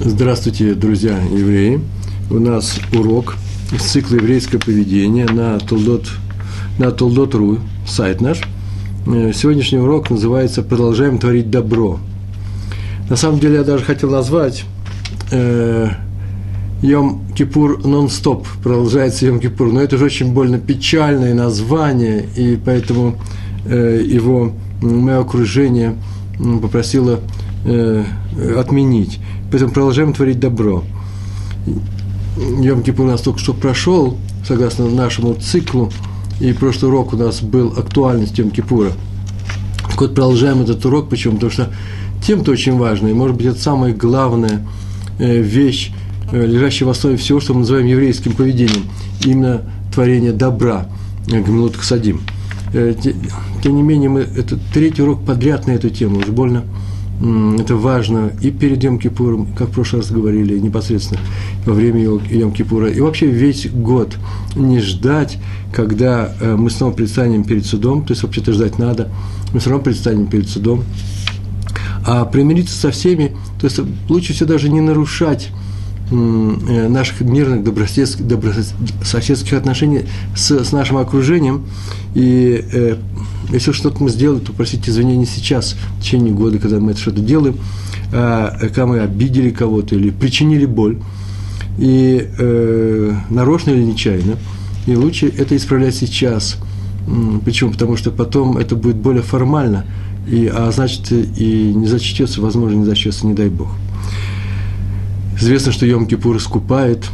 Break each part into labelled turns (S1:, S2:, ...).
S1: Здравствуйте, друзья евреи. У нас урок из цикла еврейское поведение на Толдот, на Толдот.ру, сайт наш. Э, сегодняшний урок называется «Продолжаем творить добро». На самом деле я даже хотел назвать э, Йом Кипур нон-стоп, продолжается Йом Кипур, но это же очень больно печальное название, и поэтому э, его мое окружение попросило отменить. Поэтому продолжаем творить добро. Йом Кипур у нас только что прошел, согласно нашему циклу, и прошлый урок у нас был актуальность Йом Кипура. Так вот, продолжаем этот урок, почему? Потому что тем-то очень важно, и, может быть, это самая главная э, вещь, э, лежащая в основе всего, что мы называем еврейским поведением, именно творение добра, э, Гамилут Хасадим. Тем не менее, мы, это третий урок подряд на эту тему, уже больно это важно и перед Йом Кипуром, как в прошлый раз говорили, непосредственно во время Йом Кипура, и вообще весь год не ждать, когда мы снова предстанем перед судом, то есть вообще-то ждать надо, мы все равно предстанем перед судом, а примириться со всеми, то есть лучше всего даже не нарушать э, наших мирных добрососедских, добрососедских отношений с, с нашим окружением. И э, если что-то мы сделали, то просить извинения сейчас, в течение года, когда мы это что-то делаем, э, когда мы обидели кого-то или причинили боль, и э, нарочно или нечаянно. И лучше это исправлять сейчас. Почему? Потому что потом это будет более формально – и, а значит, и не зачтется, возможно, не зачтется, не дай Бог. Известно, что Йом-Кипур искупает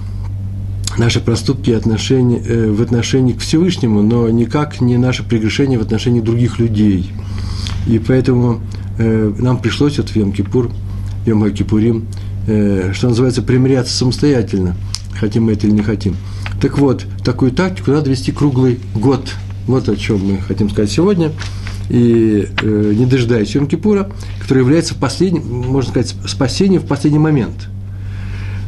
S1: наши проступки э, в отношении к Всевышнему, но никак не наши прегрешения в отношении других людей. И поэтому э, нам пришлось вот в Йом-Кипур, Йом-Кипурим, э, что называется, примиряться самостоятельно, хотим мы это или не хотим. Так вот, такую тактику надо вести круглый год. Вот о чем мы хотим сказать сегодня – и э, не дожидаясь Йом-Кипура, который является последним, можно сказать, спасением в последний момент.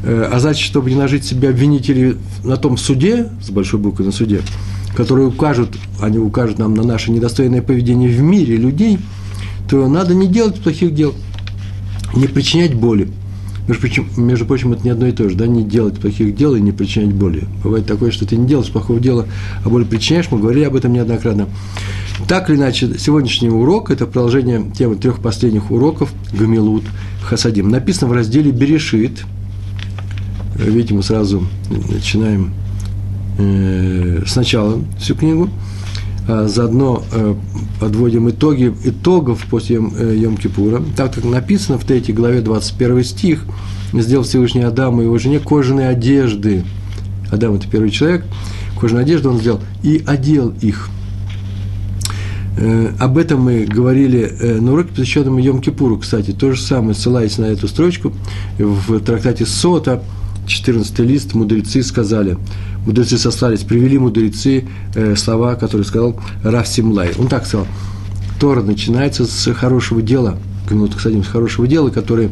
S1: Э, а значит, чтобы не нажить себе обвинителей на том суде, с большой буквы на суде, которые укажут, они укажут нам на наше недостойное поведение в мире людей, то надо не делать плохих дел, не причинять боли. Между прочим, между прочим, это не одно и то же, да, не делать плохих дел и не причинять боли. Бывает такое, что ты не делаешь плохого дела, а боль причиняешь, мы говорили об этом неоднократно. Так или иначе, сегодняшний урок – это продолжение темы трех последних уроков Гамилут Хасадим. Написано в разделе Берешит. Видите, мы сразу начинаем э, сначала всю книгу, а заодно э, подводим итоги итогов после э, Йом-Кипура. Так как написано в третьей главе 21 стих, сделал Всевышний Адаму и его жене кожаные одежды. Адам – это первый человек, кожаные одежды он сделал, и одел их – Э, об этом мы говорили э, на уроке, посвященном Йом-Кипуру, кстати. То же самое, ссылаясь на эту строчку, в трактате Сота, 14 лист, мудрецы сказали, мудрецы сослались, привели мудрецы э, слова, которые сказал Раф Симлай. Он так сказал, Тора начинается с хорошего дела, минуту, кстати, с хорошего дела, которое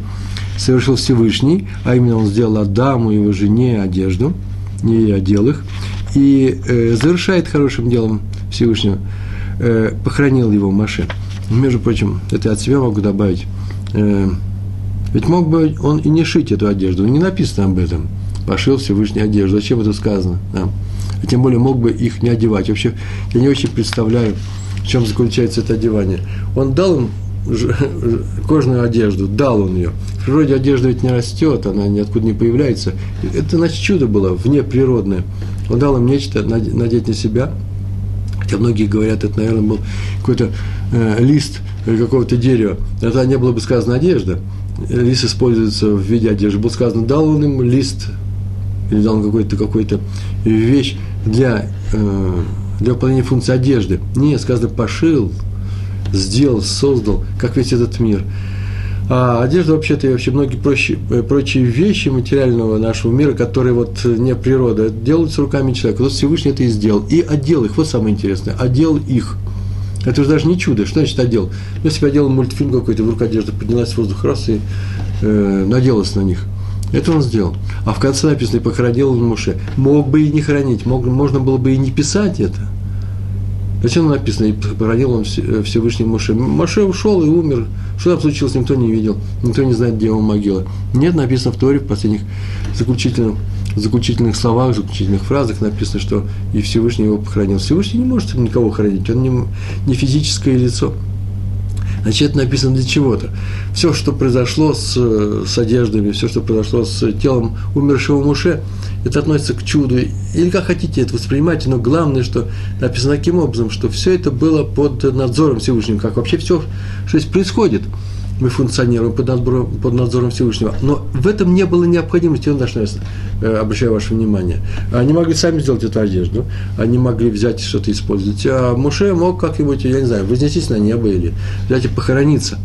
S1: совершил Всевышний, а именно он сделал Адаму его жене одежду, и одел их, и э, завершает хорошим делом Всевышнего – э, похоронил его Маше. Между прочим, это я от себя могу добавить. Э, ведь мог бы он и не шить эту одежду, не написано об этом. Пошил Всевышний одежду. Зачем это сказано? Да. А тем более мог бы их не одевать. Вообще, я не очень представляю, в чем заключается это одевание. Он дал им кожную одежду, дал он ее. В природе одежда ведь не растет, она ниоткуда не появляется. Это, значит, чудо было, внеприродное. Он дал им нечто надеть на себя – Хотя многие говорят, это, наверное, был какой-то э, лист какого-то дерева. Это не было бы сказано одежда. Лист используется в виде одежды. Было сказано, дал он им лист или дал он какую-то какую вещь для, э, для выполнения функции одежды. Не, сказано, пошил, сделал, создал, как весь этот мир – а одежда вообще-то и вообще многие прочие, э, прочие вещи материального нашего мира, которые вот не природа, делаются руками человека. Вот Всевышний это и сделал. И одел их, вот самое интересное, одел их. Это же даже не чудо. Что значит одел? Ну, если бы одел мультфильм какой-то, вдруг одежда поднялась в воздух раз и э, наделась на них. Это он сделал. А в конце написано, и похоронил он Муше. Мог бы и не хранить, мог, можно было бы и не писать это. Зачем написано, и похоронил он Всевышний Моше. Моше ушел и умер. Что там случилось, никто не видел. Никто не знает, где его могила. Нет, написано в Торе в последних заключительных, заключительных словах, заключительных фразах написано, что и Всевышний его похоронил. Всевышний не может никого хоронить, он не, не физическое лицо. Значит, это написано для чего-то. Все, что произошло с, с одеждами, все, что произошло с телом умершего Муше, это относится к чуду. Или как хотите это воспринимайте, но главное, что написано таким образом, что все это было под надзором Всевышнего, как вообще все, что здесь происходит – мы функционируем под надзором, под надзором Всевышнего. Но в этом не было необходимости, он я э, обращаю ваше внимание. Они могли сами сделать эту одежду, они могли взять что-то использовать. А Муше мог как-нибудь, я не знаю, вознестись на небо или взять и похорониться.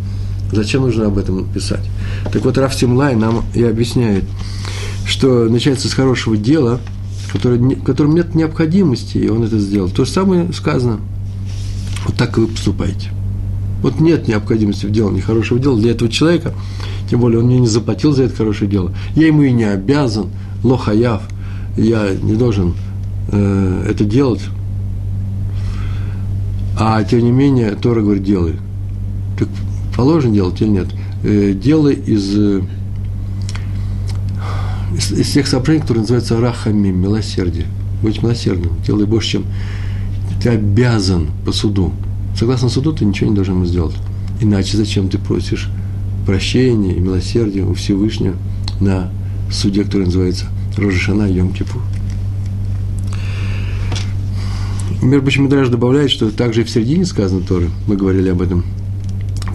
S1: Зачем нужно об этом писать? Так вот, Раф Симлай нам и объясняет, что начинается с хорошего дела, которое, в котором нет необходимости, и он это сделал. То же самое сказано. Вот так и вы поступаете. Вот нет необходимости в делании хорошего дела для этого человека, тем более он мне не заплатил за это хорошее дело. Я ему и не обязан, лохаяв, я не должен э, это делать. А тем не менее, Тора говорит, делай. Так положено делать или нет? Э, делай из, э, из, из тех соображений, которые называются рахами, милосердие. Будь милосердным, делай больше, чем ты обязан по суду. Согласно суду, ты ничего не должен ему сделать. Иначе зачем ты просишь прощения и милосердия у Всевышнего на суде, который называется Рожешана Йом Кипур. Мир Бачмидраж добавляет, что также и в середине сказано тоже, мы говорили об этом,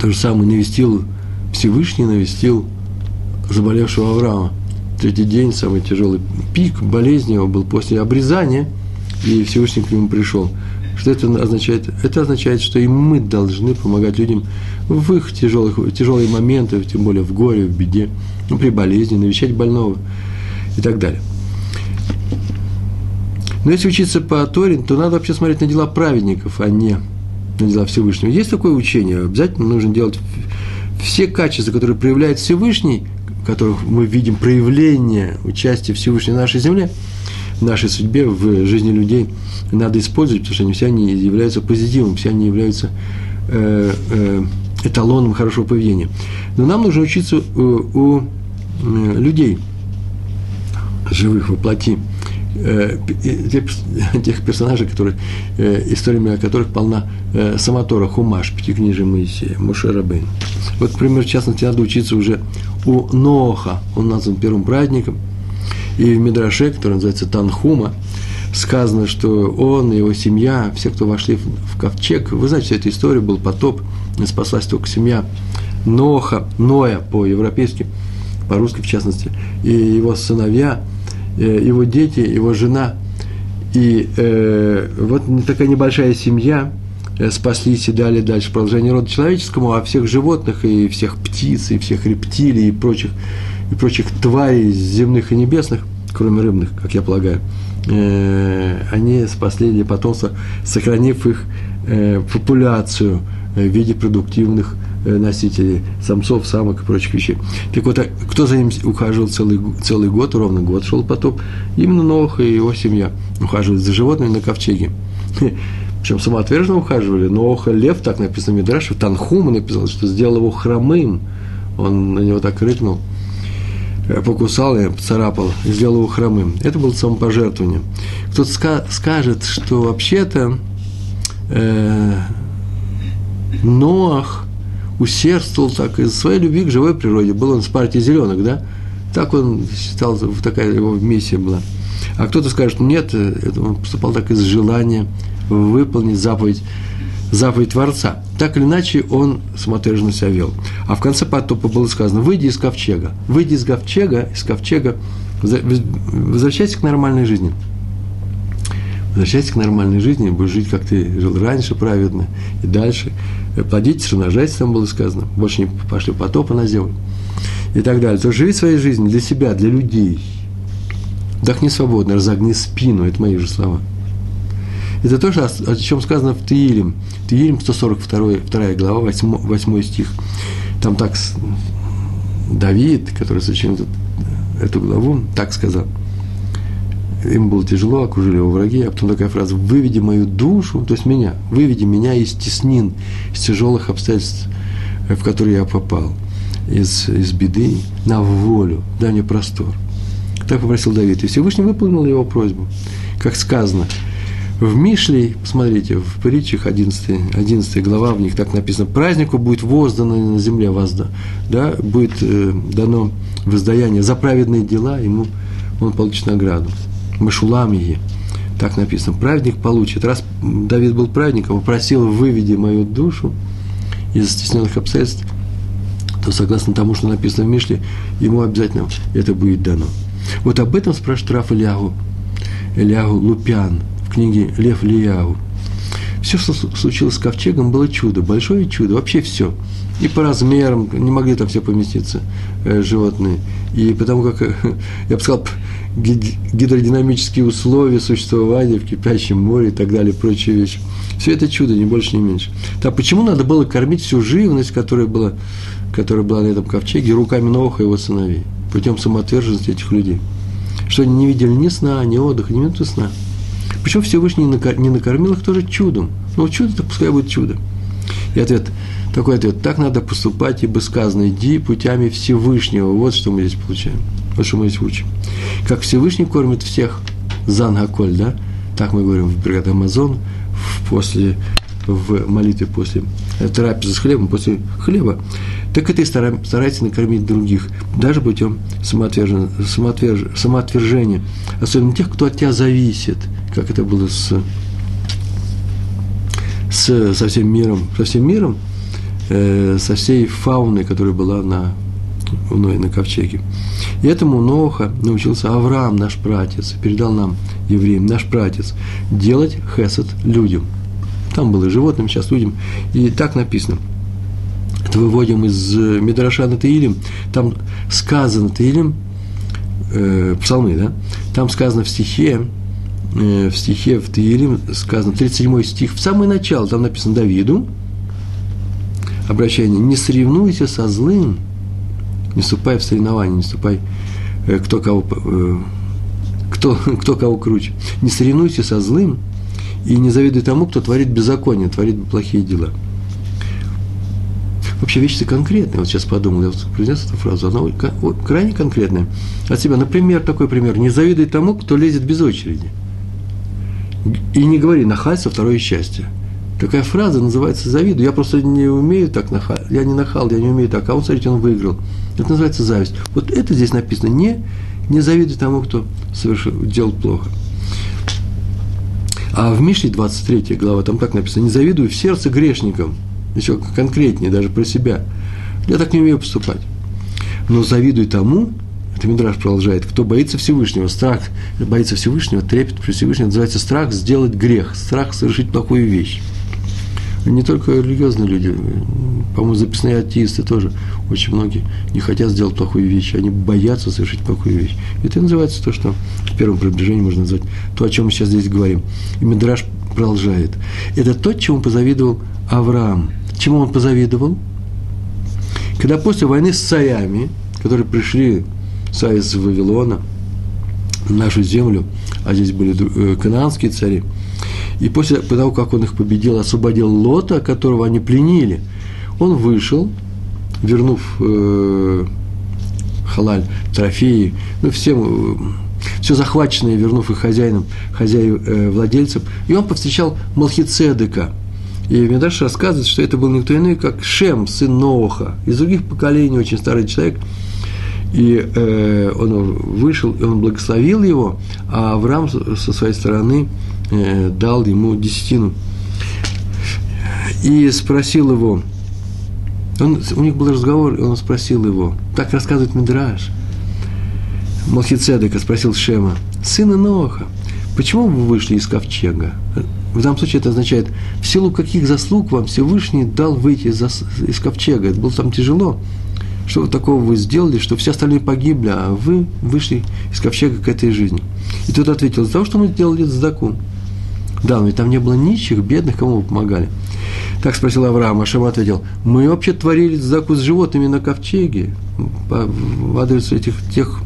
S1: то же самое навестил Всевышний, навестил заболевшего Авраама. Третий день, самый тяжелый пик болезни его был после обрезания, и Всевышний к нему пришел – что это означает? Это означает, что и мы должны помогать людям в их тяжелых, тяжелые моменты, тем более в горе, в беде, ну, при болезни, навещать больного и так далее. Но если учиться по Торе, то надо вообще смотреть на дела праведников, а не на дела Всевышнего. Есть такое учение, обязательно нужно делать все качества, которые проявляет Всевышний, которых мы видим проявление участия Всевышнего в нашей земле – нашей судьбе, в жизни людей надо использовать, потому что они все они являются позитивом, все они являются э, э, эталоном хорошего поведения. Но нам нужно учиться у, у э, людей, живых воплоти, э, тех, тех персонажей, которые, э, историями о которых полна э, Самотора, Хумаш, Пятикнижие Моисея, Мушерабейн. Вот, например, в частности, надо учиться уже у Ноха, он назван первым праздником – и в Мидраше, который называется Танхума, сказано, что он и его семья, все, кто вошли в ковчег, вы знаете всю эту историю, был потоп, спаслась только семья Ноха, Ноя по-европейски, по-русски в частности, и его сыновья, э, его дети, его жена. И э, вот такая небольшая семья э, спаслись и дали дальше продолжение рода человеческому, а всех животных и всех птиц, и всех рептилий и прочих и прочих тварей земных и небесных, кроме рыбных, как я полагаю, э, они спасли для потомства, сохранив их э, популяцию в виде продуктивных э, носителей, самцов, самок и прочих вещей. Так вот, а кто за ним ухаживал целый, целый год, ровно год шел потоп? Именно Нох и его семья ухаживали за животными на ковчеге. Причем самоотверженно ухаживали. Ноха Лев, так написано в Мидраше, Танхума написал, что сделал его хромым. Он на него так рыкнул – Э, покусал и поцарапал, и сделал его хромым. Это было самопожертвование. Кто-то ска- скажет, что вообще-то э, Ноах усердствовал так из своей любви к живой природе. Был он с партии зеленых, да? Так он считал, такая его миссия была. А кто-то скажет, нет, это он поступал так из желания выполнить заповедь заповедь Творца. Так или иначе, он смотрежно себя вел. А в конце потопа было сказано, выйди из ковчега, выйди из ковчега, из ковчега, возвращайся к нормальной жизни. Возвращайся к нормальной жизни, будешь жить, как ты жил раньше, праведно, и дальше. Плодитесь, размножайтесь, там было сказано. Больше не пошли потопа на землю. И так далее. То живи своей жизнью для себя, для людей. Вдохни свободно, разогни спину. Это мои же слова. Это тоже о, чем сказано в Таилим. Таилим 142 2 глава, 8, 8 стих. Там так Давид, который сочинил эту, эту главу, так сказал. им было тяжело, окружили его враги, а потом такая фраза «выведи мою душу», то есть меня, «выведи меня из теснин, из тяжелых обстоятельств, в которые я попал, из, из беды на волю, дай мне простор». Так попросил Давид, и Всевышний выполнил его просьбу. Как сказано, в Мишле, посмотрите, в притчах 11, 11 глава, в них так написано, празднику будет воздано на земле возда, да, будет э, дано воздаяние за праведные дела, ему он получит награду. Машулам ей. Так написано. Праведник получит. Раз Давид был праведником, попросил выведи мою душу из стесненных обстоятельств, то согласно тому, что написано в Мишле, ему обязательно это будет дано. Вот об этом спрашивает Раф Ильягу, Ильягу Лупян книге Лев Ильягу. Все, что случилось с ковчегом, было чудо, большое чудо, вообще все. И по размерам, не могли там все поместиться э, животные. И потому как, я бы сказал, гидродинамические условия существования в кипящем море и так далее, прочие вещи. Все это чудо, ни больше, ни меньше. Так почему надо было кормить всю живность, которая была, которая была на этом ковчеге, руками Ноха и его сыновей, путем самоотверженности этих людей? Что они не видели ни сна, ни отдыха, ни минуты сна. Почему Всевышний не накормил их тоже чудом? Ну, чудо-то пускай будет чудо. И ответ, такой ответ, так надо поступать, ибо сказано, иди путями Всевышнего. Вот что мы здесь получаем. Вот что мы здесь учим. Как Всевышний кормит всех, Зангаколь, да? Так мы говорим в бригаде Амазон, после, в молитве после трапезы с хлебом, после хлеба. Так и старайтесь накормить других, даже путем самоотвержения, самоотвержения, особенно тех, кто от тебя зависит, как это было с, с, со всем миром, со всем миром, э, со всей фауной, которая была на у Ноя на ковчеге. И этому Ноха научился Авраам, наш братец, передал нам, евреям, наш братец, делать хесед людям. Там было животным, сейчас людям. И так написано. Это выводим из э, Медраша на Таилим. Там сказано Таилим, э, псалмы, да? Там сказано в стихе, в стихе в Таилим сказано, 37 стих, в самое начало, там написано Давиду, обращение, не соревнуйся со злым, не вступай в соревнования, не вступай, э, кто кого, э, кто, кто кого круче. Не соревнуйся со злым и не завидуй тому, кто творит беззаконие, творит плохие дела. Вообще вещи конкретные. Вот сейчас подумал, я произнес эту фразу, она крайне конкретная. От себя, например, такой пример. Не завидуй тому, кто лезет без очереди. И не говори, нахальство второе счастье. Такая фраза называется «завидую». Я просто не умею так нахал. Я не нахал, я не умею так. А он, смотрите, он выиграл. Это называется зависть. Вот это здесь написано. Не, не завидуй тому, кто совершил, делал плохо. А в Мишле 23 глава, там так написано, не завидуй в сердце грешникам. Еще конкретнее, даже про себя. Я так не умею поступать. Но завидуй тому, это Мидраш продолжает, кто боится Всевышнего, страх, боится Всевышнего, трепет при Всевышнем, называется страх сделать грех, страх совершить плохую вещь не только религиозные люди, по-моему, записные атеисты тоже, очень многие не хотят сделать плохую вещь, они боятся совершить плохую вещь. Это называется то, что в первом приближении можно назвать, то, о чем мы сейчас здесь говорим. И Мидраш продолжает. Это то, чему позавидовал Авраам. Чему он позавидовал? Когда после войны с царями, которые пришли царь из Вавилона, нашу землю, а здесь были э, канаанские цари – и после того, как он их победил, освободил Лота, которого они пленили, он вышел, вернув э, халаль, трофеи, ну, всем, э, все захваченное, вернув их хозяинам, хозяев, э, владельцам, и он повстречал Малхицедека. И Медаш рассказывает, что это был никто иной, как Шем, сын Ноха, из других поколений, очень старый человек. И э, он вышел, и он благословил его, а Авраам со своей стороны – Э, дал ему десятину. И спросил его, он, у них был разговор, и он спросил его, так рассказывает Мидраш, Малхицедека спросил Шема, сына Ноха, почему вы вышли из ковчега? В данном случае это означает, в силу каких заслуг вам Всевышний дал выйти из ковчега? Это было там тяжело. Что вот такого вы сделали, что все остальные погибли, а вы вышли из ковчега к этой жизни? И тот ответил, из-за того, что мы сделали сдаку. Да, но ведь там не было нищих, бедных, кому вы помогали. Так спросил Авраам, Ашем ответил, мы вообще творили заку с животными на ковчеге, в адрес этих тех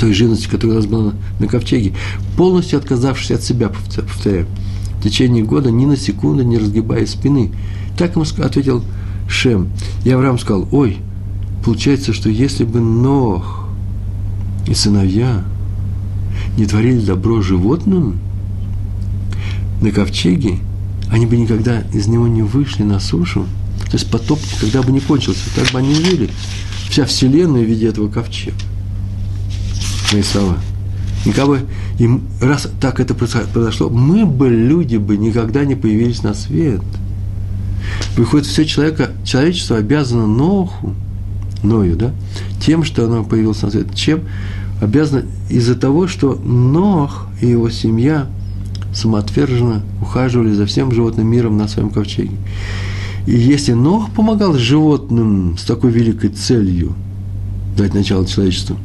S1: той живности, которая у нас была на ковчеге, полностью отказавшись от себя, повторяю, в течение года ни на секунду не разгибая спины. Так ему ответил Шем. И Авраам сказал, ой, получается, что если бы Нох и сыновья не творили добро животным на ковчеге, они бы никогда из него не вышли на сушу. То есть потоп никогда бы не кончился. Так бы они жили. Вся вселенная в виде этого ковчега. Мои слова. Никого, и раз так это произошло, мы бы, люди бы, никогда не появились на свет. Выходит, все человека, человечество обязано Ноху, Ною, да, тем, что оно появилось на свет. Чем? Обязано из-за того, что Нох и его семья самоотверженно ухаживали за всем животным миром на своем ковчеге. И если Нох помогал животным с такой великой целью дать начало человечеству,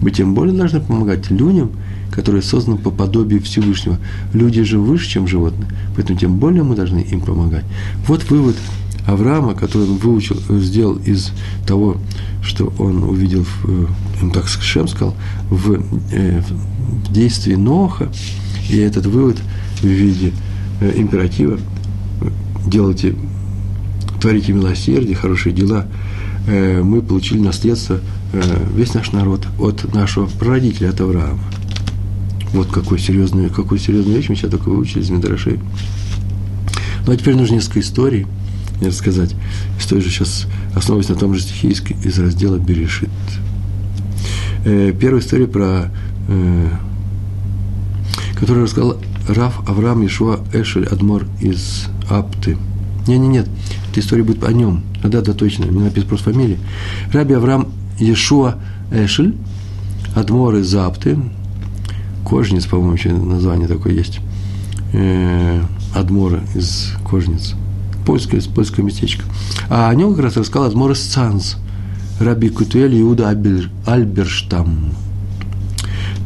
S1: мы тем более должны помогать людям, которые созданы по подобию Всевышнего. Люди же выше, чем животные, поэтому тем более мы должны им помогать. Вот вывод Авраама, который он выучил, сделал из того, что он увидел, в, он так Шем сказал, в, э, в действии Ноха, и этот вывод в виде э, императива делайте, творите милосердие, хорошие дела, э, мы получили наследство, весь наш народ от нашего прародителя, от Авраама. Вот какой серьезную, какую серьезную вещь мы сейчас только выучили из Медрашей. Ну, а теперь нужно несколько историй – мне рассказать. История же сейчас основываясь на том же стихе из, из раздела Берешит. Э, первая история про, э, которую рассказал Раф Авраам Ишуа Эшель Адмор из Апты. Не, не, нет, эта история будет о нем. А, да, да, точно, не написано просто фамилия. Раби Авраам Ешуа Эшель, Адмор из Апты, Кожниц, по-моему, еще название такое есть. Э, Адмора из Кожниц польское, польское местечко. А о нем как раз рассказал Адмор Цанс, Раби Кутуэль Иуда Альбер, Альберштам.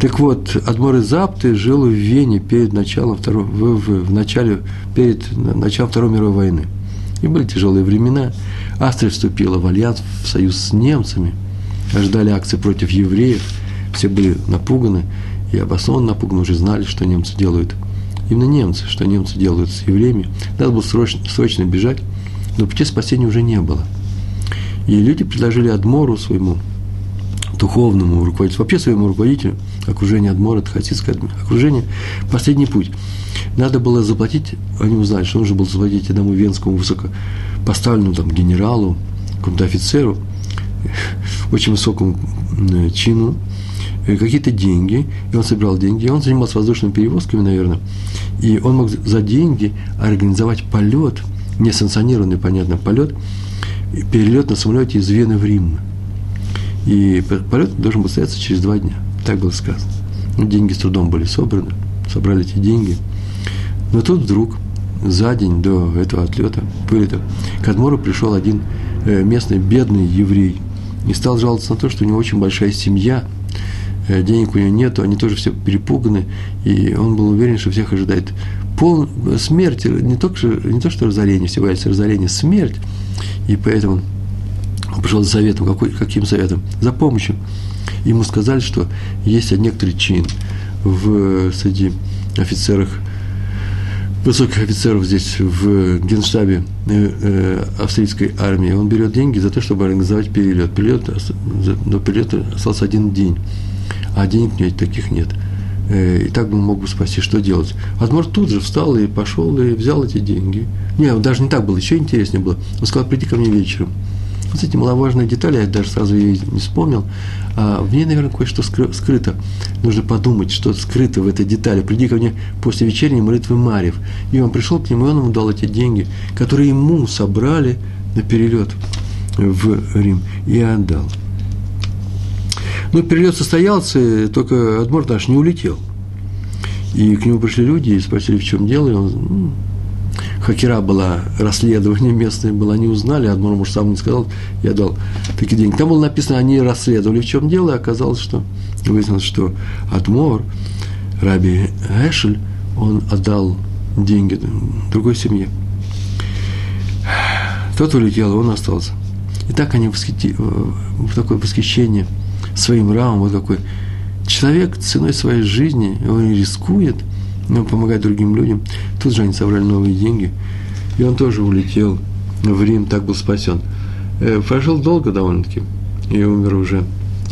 S1: Так вот, Адмор из Апты жил в Вене перед началом второго, в, в, в начале, перед началом Второй мировой войны. И были тяжелые времена. Австрия вступила в альянс, в союз с немцами. Ожидали акции против евреев. Все были напуганы и обоснованно напуганы, уже знали, что немцы делают – именно немцы, что немцы делают с евреями. Надо было срочно, срочно бежать, но пути спасения уже не было. И люди предложили Адмору своему духовному руководителю, вообще своему руководителю, окружение Адмора, это хасидское окружение, последний путь. Надо было заплатить, они узнали, что нужно было заплатить одному венскому высокопоставленному там, генералу, какому-то офицеру, очень высокому чину, Э, какие-то деньги, и он собирал деньги, и он занимался воздушными перевозками, наверное, и он мог за деньги организовать полет, несанкционированный, понятно, полет, перелет на самолете из Вены в Рим. И полет должен был состояться через два дня, так было сказано. Ну, деньги с трудом были собраны, собрали эти деньги. Но тут вдруг, за день до этого отлета, вылета, к Адмору пришел один э, местный бедный еврей и стал жаловаться на то, что у него очень большая семья – Э, денег у него нету, они тоже все перепуганы, и он был уверен, что всех ожидает пол, смерть, не, только, не то, что разорение, всего есть разорение, смерть, и поэтому он пришел за советом, какой, каким советом? За помощью. Ему сказали, что есть некоторый чин в, среди офицерах, высоких офицеров здесь в генштабе э, э, австрийской армии. Он берет деньги за то, чтобы организовать перелет. Перелет, до перелета остался один день а денег него таких нет. Э, и так бы мог бы спасти, что делать? Адмор тут же встал и пошел и взял эти деньги. Не, даже не так было, еще интереснее было. Он сказал, приди ко мне вечером. Вот эти маловажные детали, я даже сразу ее не вспомнил. А в ней, наверное, кое-что скрыто. Нужно подумать, что скрыто в этой детали. Приди ко мне после вечерней молитвы Марьев. И он пришел к нему, и он ему дал эти деньги, которые ему собрали на перелет в Рим, и отдал. Ну, перелет состоялся, только Адмор наш не улетел. И к нему пришли люди и спросили, в чем дело. И он, ну, хакера была, расследование местное было, они узнали, Адмор, может, сам не сказал, я дал такие деньги. Там было написано, они расследовали, в чем дело, и оказалось, что выяснилось, что Адмор, Раби Эшель, он отдал деньги другой семье. Тот улетел, он остался. И так они восхити, в такое восхищение – своим рамом, вот какой человек ценой своей жизни, он рискует, но помогает другим людям. Тут же они собрали новые деньги, и он тоже улетел в Рим, так был спасен. Э, прожил долго довольно-таки, и умер уже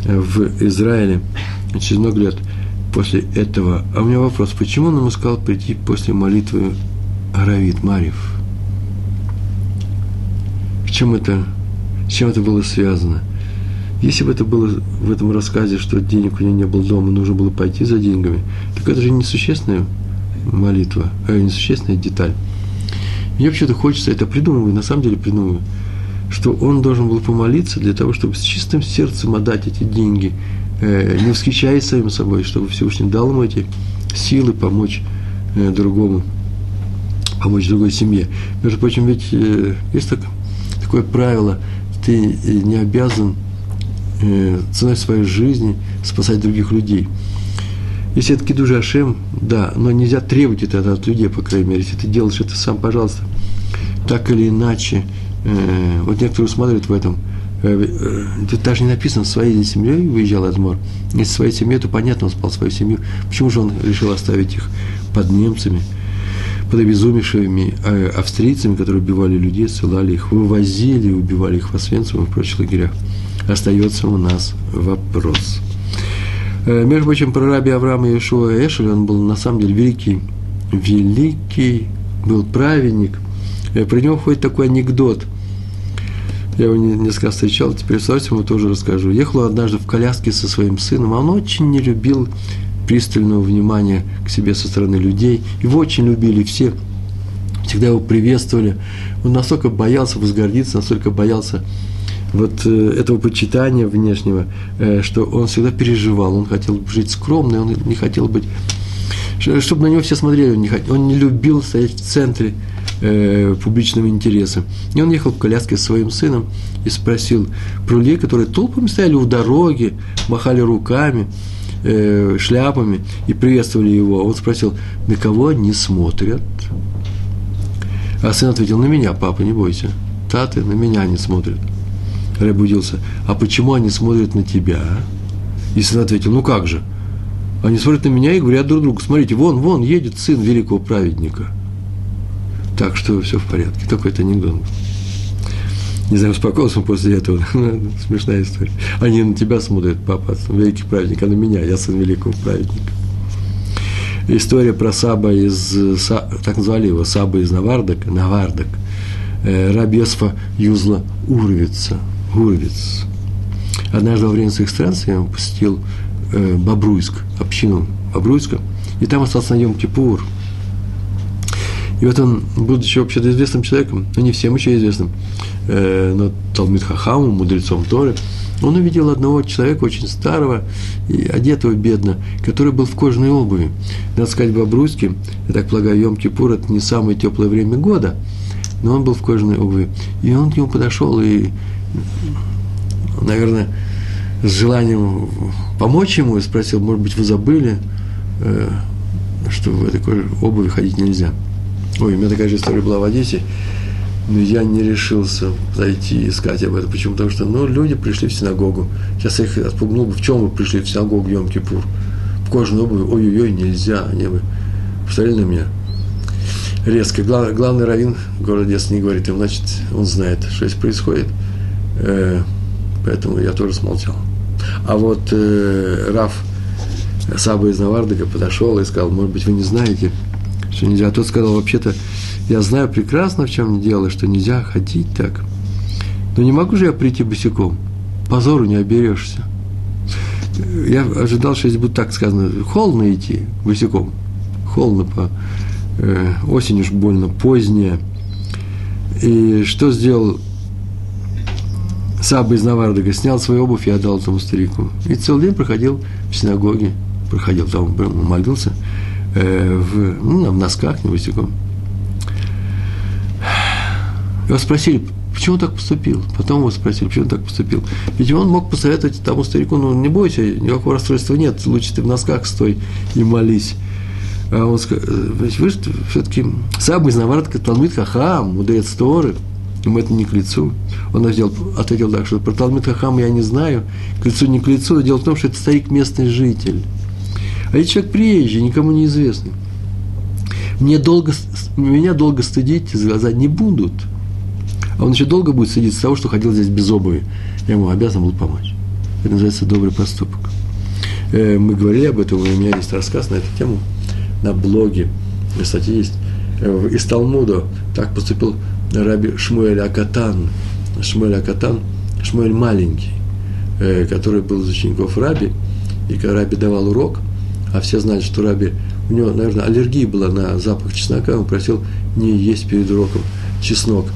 S1: в Израиле через много лет после этого. А у меня вопрос, почему он ему сказал прийти после молитвы Аравит Марьев? В чем это, с чем это было связано? Если бы это было в этом рассказе, что денег у него не было дома, нужно было пойти за деньгами, так это же несущественная молитва, а несущественная деталь. Мне вообще-то хочется, это придумываю, на самом деле придумываю, что он должен был помолиться для того, чтобы с чистым сердцем отдать эти деньги, э, не восхищаясь самим собой, чтобы Всевышний дал ему эти силы помочь э, другому, помочь другой семье. Между прочим, ведь э, есть так, такое правило, ты не обязан ценой своей жизни спасать других людей. Если это кидуж Ашем, да, но нельзя требовать это от людей, по крайней мере. Если ты делаешь это сам, пожалуйста, так или иначе. Э, вот некоторые смотрят в этом. Э, э, тут даже не написано, своей семьей выезжал Адмор. Если своей семьей, то понятно, он спал свою семью. Почему же он решил оставить их под немцами, под обезумевшими э, австрийцами, которые убивали людей, ссылали их, вывозили, убивали их в Освенцим и в прочих лагерях? остается у нас вопрос. Э, между прочим, про раби Авраама Иешуа Эшель, он был на самом деле великий, великий, был праведник. Э, про него ходит такой анекдот. Я его несколько встречал, теперь с ему тоже расскажу. Ехал однажды в коляске со своим сыном, а он очень не любил пристального внимания к себе со стороны людей. Его очень любили все, всегда его приветствовали. Он настолько боялся возгордиться, настолько боялся вот э, этого почитания внешнего, э, что он всегда переживал, он хотел жить скромно, он не хотел быть, чтобы на него все смотрели, он не, он не любил стоять в центре э, публичного интереса. И он ехал в коляске с своим сыном и спросил про людей, которые толпами стояли у дороги, махали руками, э, шляпами и приветствовали его. Он спросил, на кого они смотрят? А сын ответил, на меня, папа, не бойся. Таты, на меня они смотрят. Рэб удивился, а почему они смотрят на тебя? И сын ответил, ну как же? Они смотрят на меня и говорят друг другу, смотрите, вон, вон едет сын великого праведника. Так что все в порядке. Такой-то анекдот. Не знаю, успокоился он после этого. Смешная история. Они на тебя смотрят, папа, великий праведник, а на меня, я сын великого праведника. История про Саба из, так назвали его, Саба из Навардок, Навардок, э, Рабьесфа Юзла Урвица – Гуровец. Однажды во время своих странствий я посетил э, Бобруйск, общину Бобруйска, и там остался на Йом Кипур. И вот он, будучи вообще-то известным человеком, ну не всем еще известным, э, но Талмит Хахаму, мудрецом Торы, он увидел одного человека очень старого и одетого бедно, который был в кожаной обуви. Надо сказать, в Бобруйске, я так полагаю, Йом Кипур – это не самое теплое время года, но он был в кожаной обуви. И он к нему подошел и наверное, с желанием помочь ему спросил, может быть, вы забыли, э, что в этой обуви ходить нельзя. Ой, у меня такая же история была в Одессе, но я не решился зайти искать об этом. Почему? Потому что, ну, люди пришли в синагогу. Сейчас я их отпугнул бы, в чем вы пришли в синагогу Йом Кипур? В кожаной обуви, ой-ой-ой, нельзя. Они бы посмотрели на меня резко. Главный, главный раввин города Одессы не говорит им, значит, он знает, что здесь происходит – Э, поэтому я тоже смолчал. А вот э, Раф Саба из Навардыка подошел и сказал, может быть, вы не знаете, что нельзя. А тот сказал, вообще-то, я знаю прекрасно, в чем дело, что нельзя ходить так. Но не могу же я прийти босиком. Позору не оберешься. Я ожидал, что здесь будет так сказано, холодно идти босиком. Холодно по э, осень уж больно поздняя. И что сделал Саба из Навардага снял свою обувь и отдал этому старику. И целый день проходил в синагоге, проходил там, молился э, в, ну, в носках, не босиком. Его спросили, почему он так поступил? Потом его спросили, почему он так поступил. Ведь он мог посоветовать тому старику, ну, не бойся, никакого расстройства нет, лучше ты в носках стой и молись. А он сказал, вы все-таки Саба из Навардага, Талмит Хахам, мудрец Торы – ему это не к лицу. Он ответил, ответил так, что про Талмит Хахам я не знаю, к лицу не к лицу, дело в том, что это старик местный житель. А это человек приезжий, никому не известный. Мне долго, меня долго стыдить из глаза не будут. А он еще долго будет стыдиться того, что ходил здесь без обуви. Я ему обязан был помочь. Это называется добрый поступок. Э, мы говорили об этом, у меня есть рассказ на эту тему на блоге. Кстати, есть э, из Талмуда. Так поступил раби Шмуэль Акатан. Шмуэль Акатан, Шмуэль маленький, э, который был из учеников раби. И когда раби давал урок, а все знали, что раби, у него, наверное, аллергия была на запах чеснока, он просил не есть перед уроком чеснок.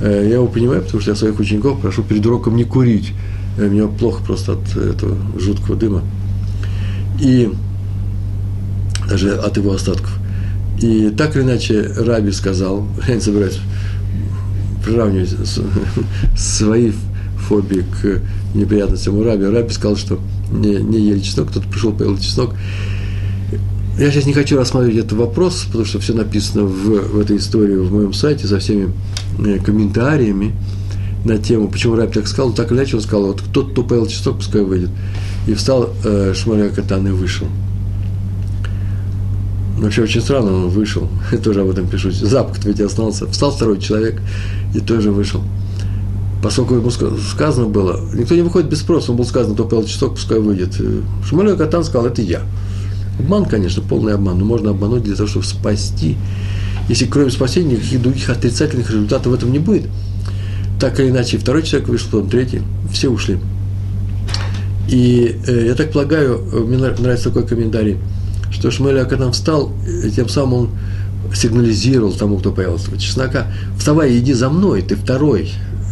S1: Я его понимаю, потому что я своих учеников прошу перед уроком не курить. Мне плохо просто от этого жуткого дыма и даже от его остатков. И так или иначе Раби сказал, я не собираюсь приравнивать свои фобии к неприятностям у Раби. Раби сказал, что не, не ели чеснок, кто-то пришел, поел чеснок. Я сейчас не хочу рассматривать этот вопрос, потому что все написано в, в этой истории в моем сайте со всеми э, комментариями на тему, почему Раби так сказал. Так иначе он сказал, вот кто-то, кто чеснок, пускай выйдет. И встал э, Шмаля Катан и вышел. Вообще очень странно, он вышел. Я тоже об этом пишу. Запах ведь остался. Встал второй человек и тоже вышел. Поскольку ему сказано было, никто не выходит без спроса, он был сказано, кто поел часок, пускай выйдет. Шмаля Катан сказал, это я. Обман, конечно, полный обман, но можно обмануть для того, чтобы спасти. Если кроме спасения никаких других отрицательных результатов в этом не будет, так или иначе, второй человек вышел, потом третий, все ушли. И э, я так полагаю, э, мне нравится такой комментарий, что Шмель Акадам встал, и тем самым он сигнализировал тому, кто появился чеснока, вставай, иди за мной, ты второй,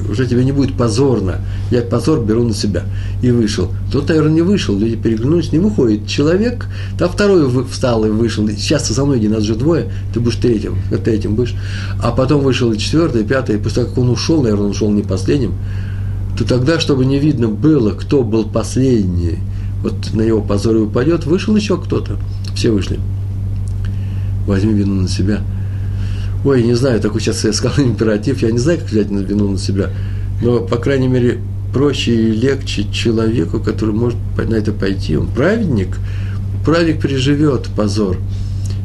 S1: уже тебе не будет позорно, я позор беру на себя. И вышел. Тот, наверное, не вышел, люди переглянулись, не выходит человек, там второй встал и вышел, сейчас за мной иди, нас же двое, ты будешь третьим, третьим будешь. А потом вышел и четвертый, и пятый, и после того, как он ушел, наверное, он ушел не последним, то тогда, чтобы не видно было, кто был последний, вот на его позоре упадет, вышел еще кто-то. Все вышли. Возьми вину на себя. Ой, не знаю, такой сейчас я сказал императив, я не знаю, как взять вину на себя. Но, по крайней мере, проще и легче человеку, который может на это пойти. Он праведник, праведник переживет позор.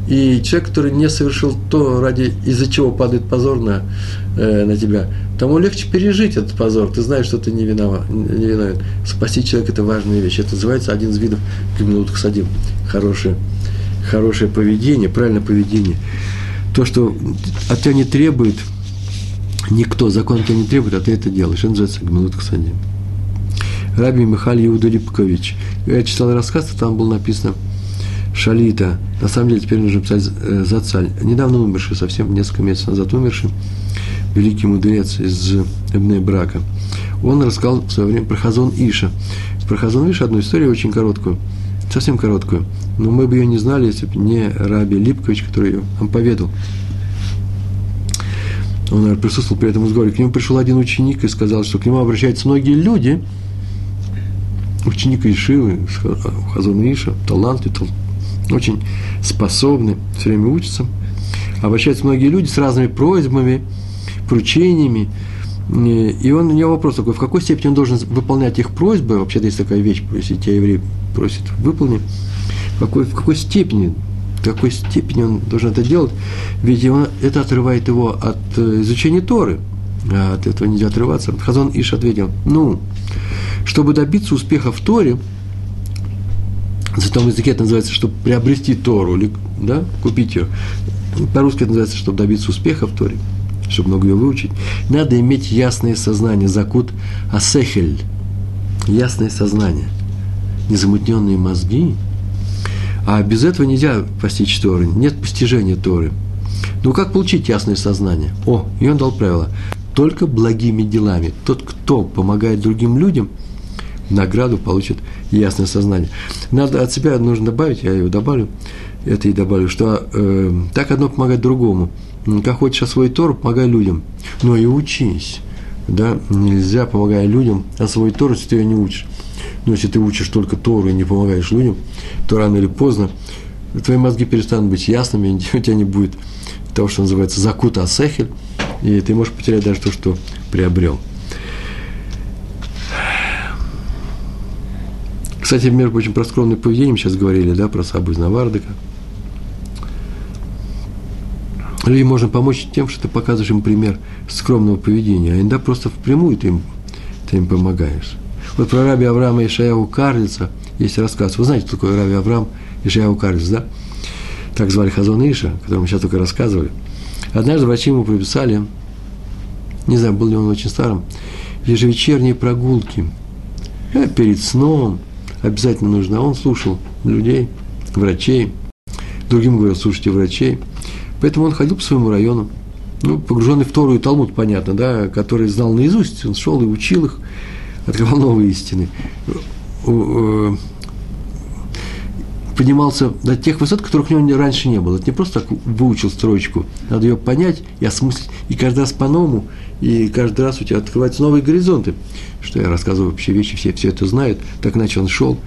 S1: И человек, который не совершил то, ради из-за чего падает позор на, э, на тебя, тому легче пережить этот позор. Ты знаешь, что ты не, виноват, не виновен. Спасти человека – это важная вещь. Это называется один из видов криминутых садим. Хорошее, хорошее поведение, правильное поведение. То, что от тебя не требует никто, закон тебя не требует, а ты это делаешь. Это называется гмилут ксадим. Раби Михаил Иуда Липкович. Я читал рассказ, там было написано Шалита. На самом деле теперь нужно писать э, Зацаль. Недавно умерший, совсем несколько месяцев назад умерший великий мудрец из Эбне Брака, он рассказал в свое время про Хазон Иша. Про Хазон Иша одну историю очень короткую, совсем короткую, но мы бы ее не знали, если бы не Раби Липкович, который ее нам поведал. Он наверное, присутствовал при этом разговоре. К нему пришел один ученик и сказал, что к нему обращаются многие люди, ученик Ишивы, Хазон Иша, талантливый, очень способный, все время учится. Обращаются многие люди с разными просьбами – поручениями. И он, у него вопрос такой, в какой степени он должен выполнять их просьбы, вообще-то есть такая вещь, если тебя еврей просит, выполни, в какой, в какой степени, в какой степени он должен это делать, ведь он, это отрывает его от э, изучения Торы, а от этого нельзя отрываться. Хазон Иш ответил, ну, чтобы добиться успеха в Торе, за том языке это называется, чтобы приобрести Тору, или, да, купить ее. По-русски это называется, чтобы добиться успеха в Торе – чтобы много ее выучить, надо иметь ясное сознание, закут асехель, ясное сознание, незамутненные мозги. А без этого нельзя постичь Торы, нет постижения Торы. Ну как получить ясное сознание? О, и он дал правило. Только благими делами. Тот, кто помогает другим людям, награду получит ясное сознание. Надо от себя нужно добавить, я его добавлю, это и добавлю, что э, так одно помогает другому – как хочешь освоить Тору, помогай людям. Но и учись. Да? Нельзя, помогая людям, освоить Тору, если ты ее не учишь. Но если ты учишь только Тору и не помогаешь людям, то рано или поздно твои мозги перестанут быть ясными, у тебя не будет того, что называется закута асехель, и ты можешь потерять даже то, что приобрел. Кстати, между прочим, про скромное поведение мы сейчас говорили, да, про Сабу из Навардыка. Людям можно помочь тем, что ты показываешь им пример скромного поведения, а иногда просто впрямую ты им, ты им помогаешь. Вот про раби Авраама и Шаяу Карлица есть рассказ. Вы знаете, что такое раби Авраам и Шаяу Карлиц, да? Так звали Хазон Иша, о котором мы сейчас только рассказывали. Однажды врачи ему прописали, не знаю, был ли он очень старым, ежевечерние прогулки. А перед сном обязательно нужно. А он слушал людей, врачей. Другим говорил, слушайте врачей. Поэтому он ходил по своему району, ну, погруженный в Тору и Талмуд, понятно, да, который знал наизусть, он шел и учил их, открывал новые истины, э, поднимался до тех высот, которых у него раньше не было. Это не просто так выучил строчку, надо ее понять и осмыслить, и каждый раз по-новому, и каждый раз у тебя открываются новые горизонты. Что я рассказываю вообще вещи, все все это знают. Так иначе он шел,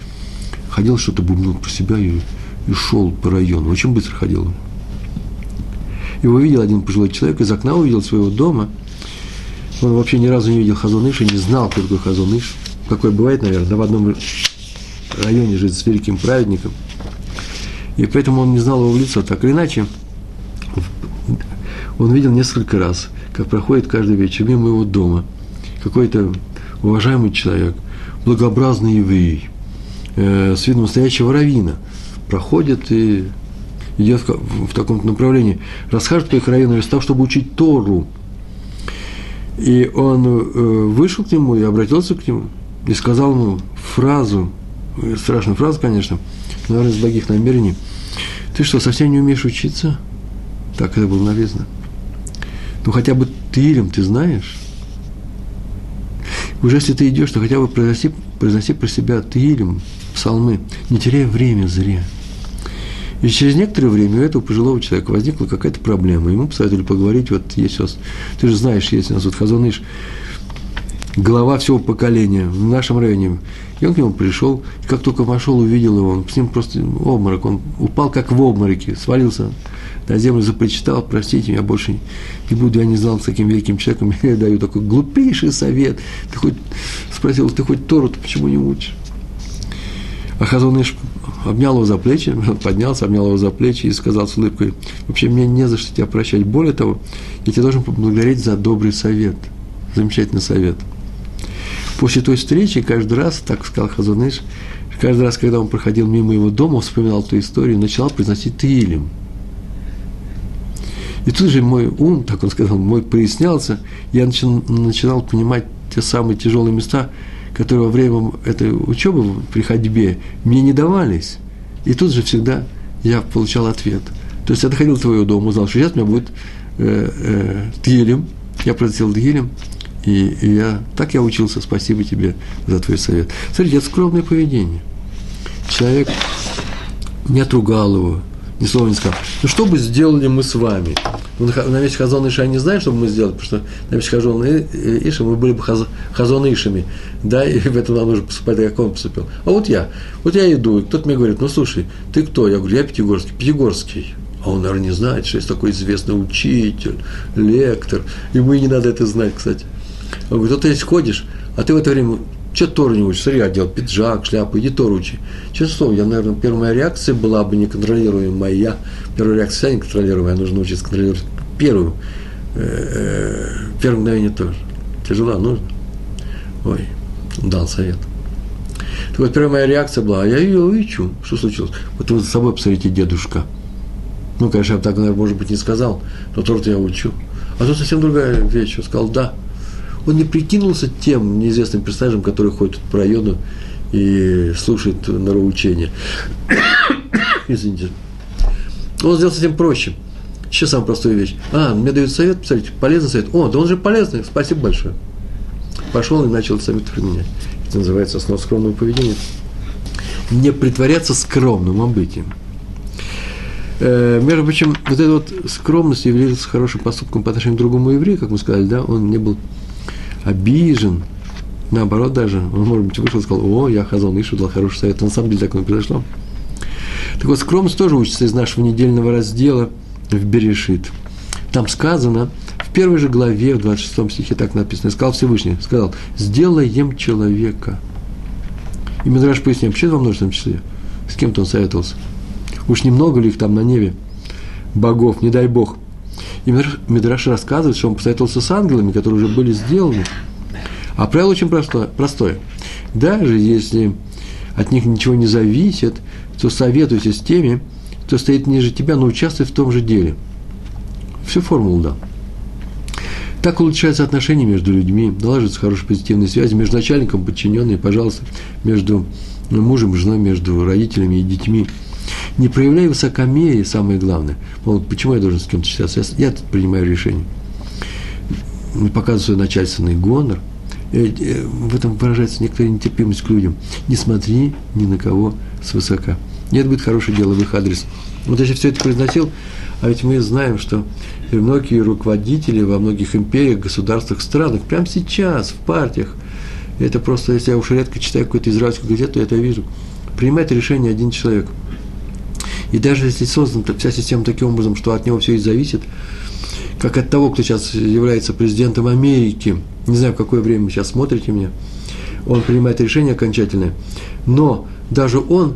S1: ходил что-то, бубнил про себя и, и шел по району. Очень быстро ходил. Его видел один пожилой человек, из окна увидел своего дома. Он вообще ни разу не видел Хазуныша, не знал, кто такой Хазуныш. Какой бывает, наверное, да, в одном районе жить с великим праведником. И поэтому он не знал его в лицо. Так или иначе, он видел несколько раз, как проходит каждый вечер мимо его дома какой-то уважаемый человек, благообразный еврей, э, с видом настоящего равина, проходит и идет в, таком направлении, расскажет по их району листов, чтобы учить Тору. И он э, вышел к нему и обратился к нему, и сказал ему фразу, э, страшную фразу, конечно, наверное, из благих намерений. Ты что, совсем не умеешь учиться? Так это было написано. Ну, хотя бы ты Тилем ты знаешь? Уже если ты идешь, то хотя бы произноси, произноси про себя Тилем, псалмы, не теряя время зря. И через некоторое время у этого пожилого человека возникла какая-то проблема. Ему посоветовали поговорить, вот есть у вас, ты же знаешь, есть у нас вот Хазаныш, глава всего поколения в нашем районе. И он к нему пришел, и как только вошел, увидел его, он с ним просто обморок, он упал как в обмороке, свалился на землю, запричитал, простите, я больше не буду, я не знал, с таким великим человеком, я даю такой глупейший совет. Ты хоть, спросил, ты хоть Тору, почему не учишь? А Хазуныш обнял его за плечи, поднялся, обнял его за плечи и сказал с улыбкой, вообще мне не за что тебя прощать. Более того, я тебя должен поблагодарить за добрый совет, замечательный совет. После той встречи каждый раз, так сказал Хазуныш, каждый раз, когда он проходил мимо его дома, вспоминал эту историю и начал произносить Тилим. И тут же мой ум, так он сказал, мой прояснялся, я начинал, начинал понимать те самые тяжелые места, которые во время этой учебы при ходьбе мне не давались. И тут же всегда я получал ответ. То есть я доходил до твоего дома, узнал, что сейчас у меня будет э, э, тгелем, я произносил тгелем, и, и я, так я учился, спасибо тебе за твой совет. Смотрите, это скромное поведение. Человек не отругал его, ни слова не сказал. Ну, что бы сделали мы с вами? Ну, на вещь Хазон Иша я не знаю, что бы мы сделали, потому что на вещь Хазон Иша мы были бы Хазон Ишами, да, и в этом нам нужно поступать, как он поступил. А вот я, вот я иду, и кто-то мне говорит, ну, слушай, ты кто? Я говорю, я Пятигорский. Пятигорский. А он, наверное, не знает, что есть такой известный учитель, лектор. Ему и не надо это знать, кстати. Он говорит, вот ты здесь ходишь, а ты в это время что Тору не учишь? Смотри, одел пиджак, шляпу, иди Тору учи. Честно слово, я, наверное, первая моя реакция была бы неконтролируемая. Первая реакция неконтролируемая, нужно учиться контролировать первую. Э, первое мгновение тоже. Тяжело, нужно. Ой, дал совет. Так вот, первая моя реакция была, а я ее учу. Что случилось? Вот вы за собой посмотрите, дедушка. Ну, конечно, я бы так, наверное, может быть, не сказал, но тоже я учу. А тут совсем другая вещь. Он сказал, да, он не прикинулся тем неизвестным персонажем, который ходит по району и слушает норовоучение. Извините. Он сделал совсем проще. Еще самая простая вещь. А, мне дают совет, посмотрите, полезный совет. О, да он же полезный, спасибо большое. Пошел и начал совет применять. Это называется основа скромного поведения. Не притворяться скромным, а быть им. Э, между прочим, вот эта вот скромность является хорошим поступком по отношению к другому еврею, как мы сказали, да, он не был обижен, наоборот даже, он, может быть, вышел и сказал, о, я Хазон Ишу дал хороший совет, на самом деле так не произошло. Так вот, скромность тоже учится из нашего недельного раздела в Берешит. Там сказано, в первой же главе, в 26 стихе так написано, сказал Всевышний, сказал, сделаем человека. И Мидраш поясняет, почему во множественном числе? С кем-то он советовался. Уж немного ли их там на небе? Богов, не дай Бог. И Мидраш рассказывает, что он посоветовался с ангелами, которые уже были сделаны. А правило очень простое. простое. Даже если от них ничего не зависит, то советуйся с теми, кто стоит ниже тебя, но участвуй в том же деле. Всю формулу дал. Так улучшаются отношения между людьми, налаживаются хорошие позитивные связи между начальником, подчиненными, пожалуйста, между мужем, женой, между родителями и детьми. Не проявляй высокомерие, самое главное. Мол, почему я должен с кем-то считаться? Я, я тут принимаю решение. Показываю свой начальственный гонор. Э, э, в этом выражается некоторая нетерпимость к людям. Не смотри ни на кого свысока. Нет, будет хорошее дело в их адрес. Вот если все это произносил, а ведь мы знаем, что многие руководители во многих империях, государствах, странах, прямо сейчас, в партиях, это просто, если я уж редко читаю какую-то израильскую газету, я это вижу, принимает решение один человек. И даже если создана вся система таким образом, что от него все и зависит, как от того, кто сейчас является президентом Америки, не знаю, в какое время вы сейчас смотрите меня, он принимает решение окончательное, но даже он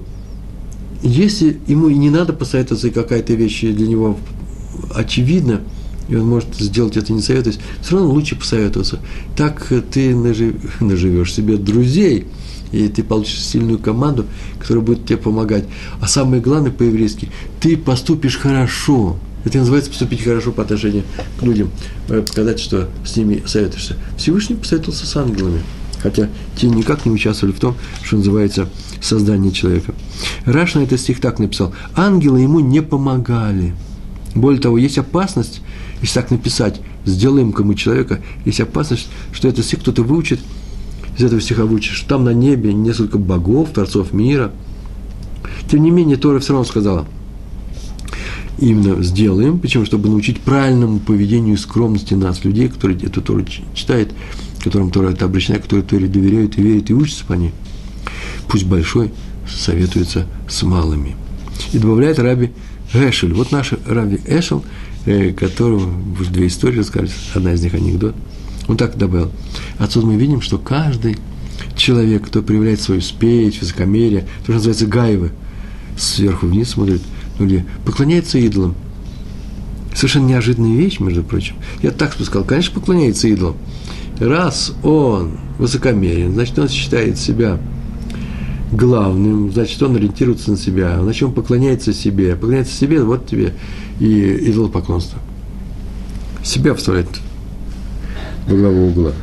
S1: если ему и не надо посоветоваться, и какая-то вещь для него очевидна, и он может сделать это не советуясь, все равно лучше посоветоваться. Так ты нажив, наживешь себе друзей, и ты получишь сильную команду, которая будет тебе помогать. А самое главное по-еврейски, ты поступишь хорошо. Это называется поступить хорошо по отношению к людям, э, показать, что с ними советуешься. Всевышний посоветовался с ангелами, хотя те никак не участвовали в том, что называется создание человека. Раш на этот стих так написал. Ангелы ему не помогали. Более того, есть опасность, если так написать, сделаем кому человека, есть опасность, что этот стих кто-то выучит, из этого стиха выучит, что там на небе несколько богов, творцов мира. Тем не менее, Тора все равно сказала, именно сделаем, почему? Чтобы научить правильному поведению и скромности нас, людей, которые эту Тору читают, которым Тора это обращена, которые Торе доверяют и верят и учатся по ней. Пусть большой советуется с малыми. И добавляет Раби Эшель. Вот наш Раби Эшель, э, которого уже две истории рассказали, одна из них анекдот. Он так добавил. Отсюда мы видим, что каждый человек, кто проявляет свою спесь, высокомерие, то, что называется гаевы, сверху вниз смотрит, ну или поклоняется идолам. Совершенно неожиданная вещь, между прочим. Я так сказал, конечно, поклоняется идолам. Раз он высокомерен, значит, он считает себя главным, значит, он ориентируется на себя, значит, он поклоняется себе. Поклоняется себе, вот тебе и идолопоклонство. Себя вставляет главу угла.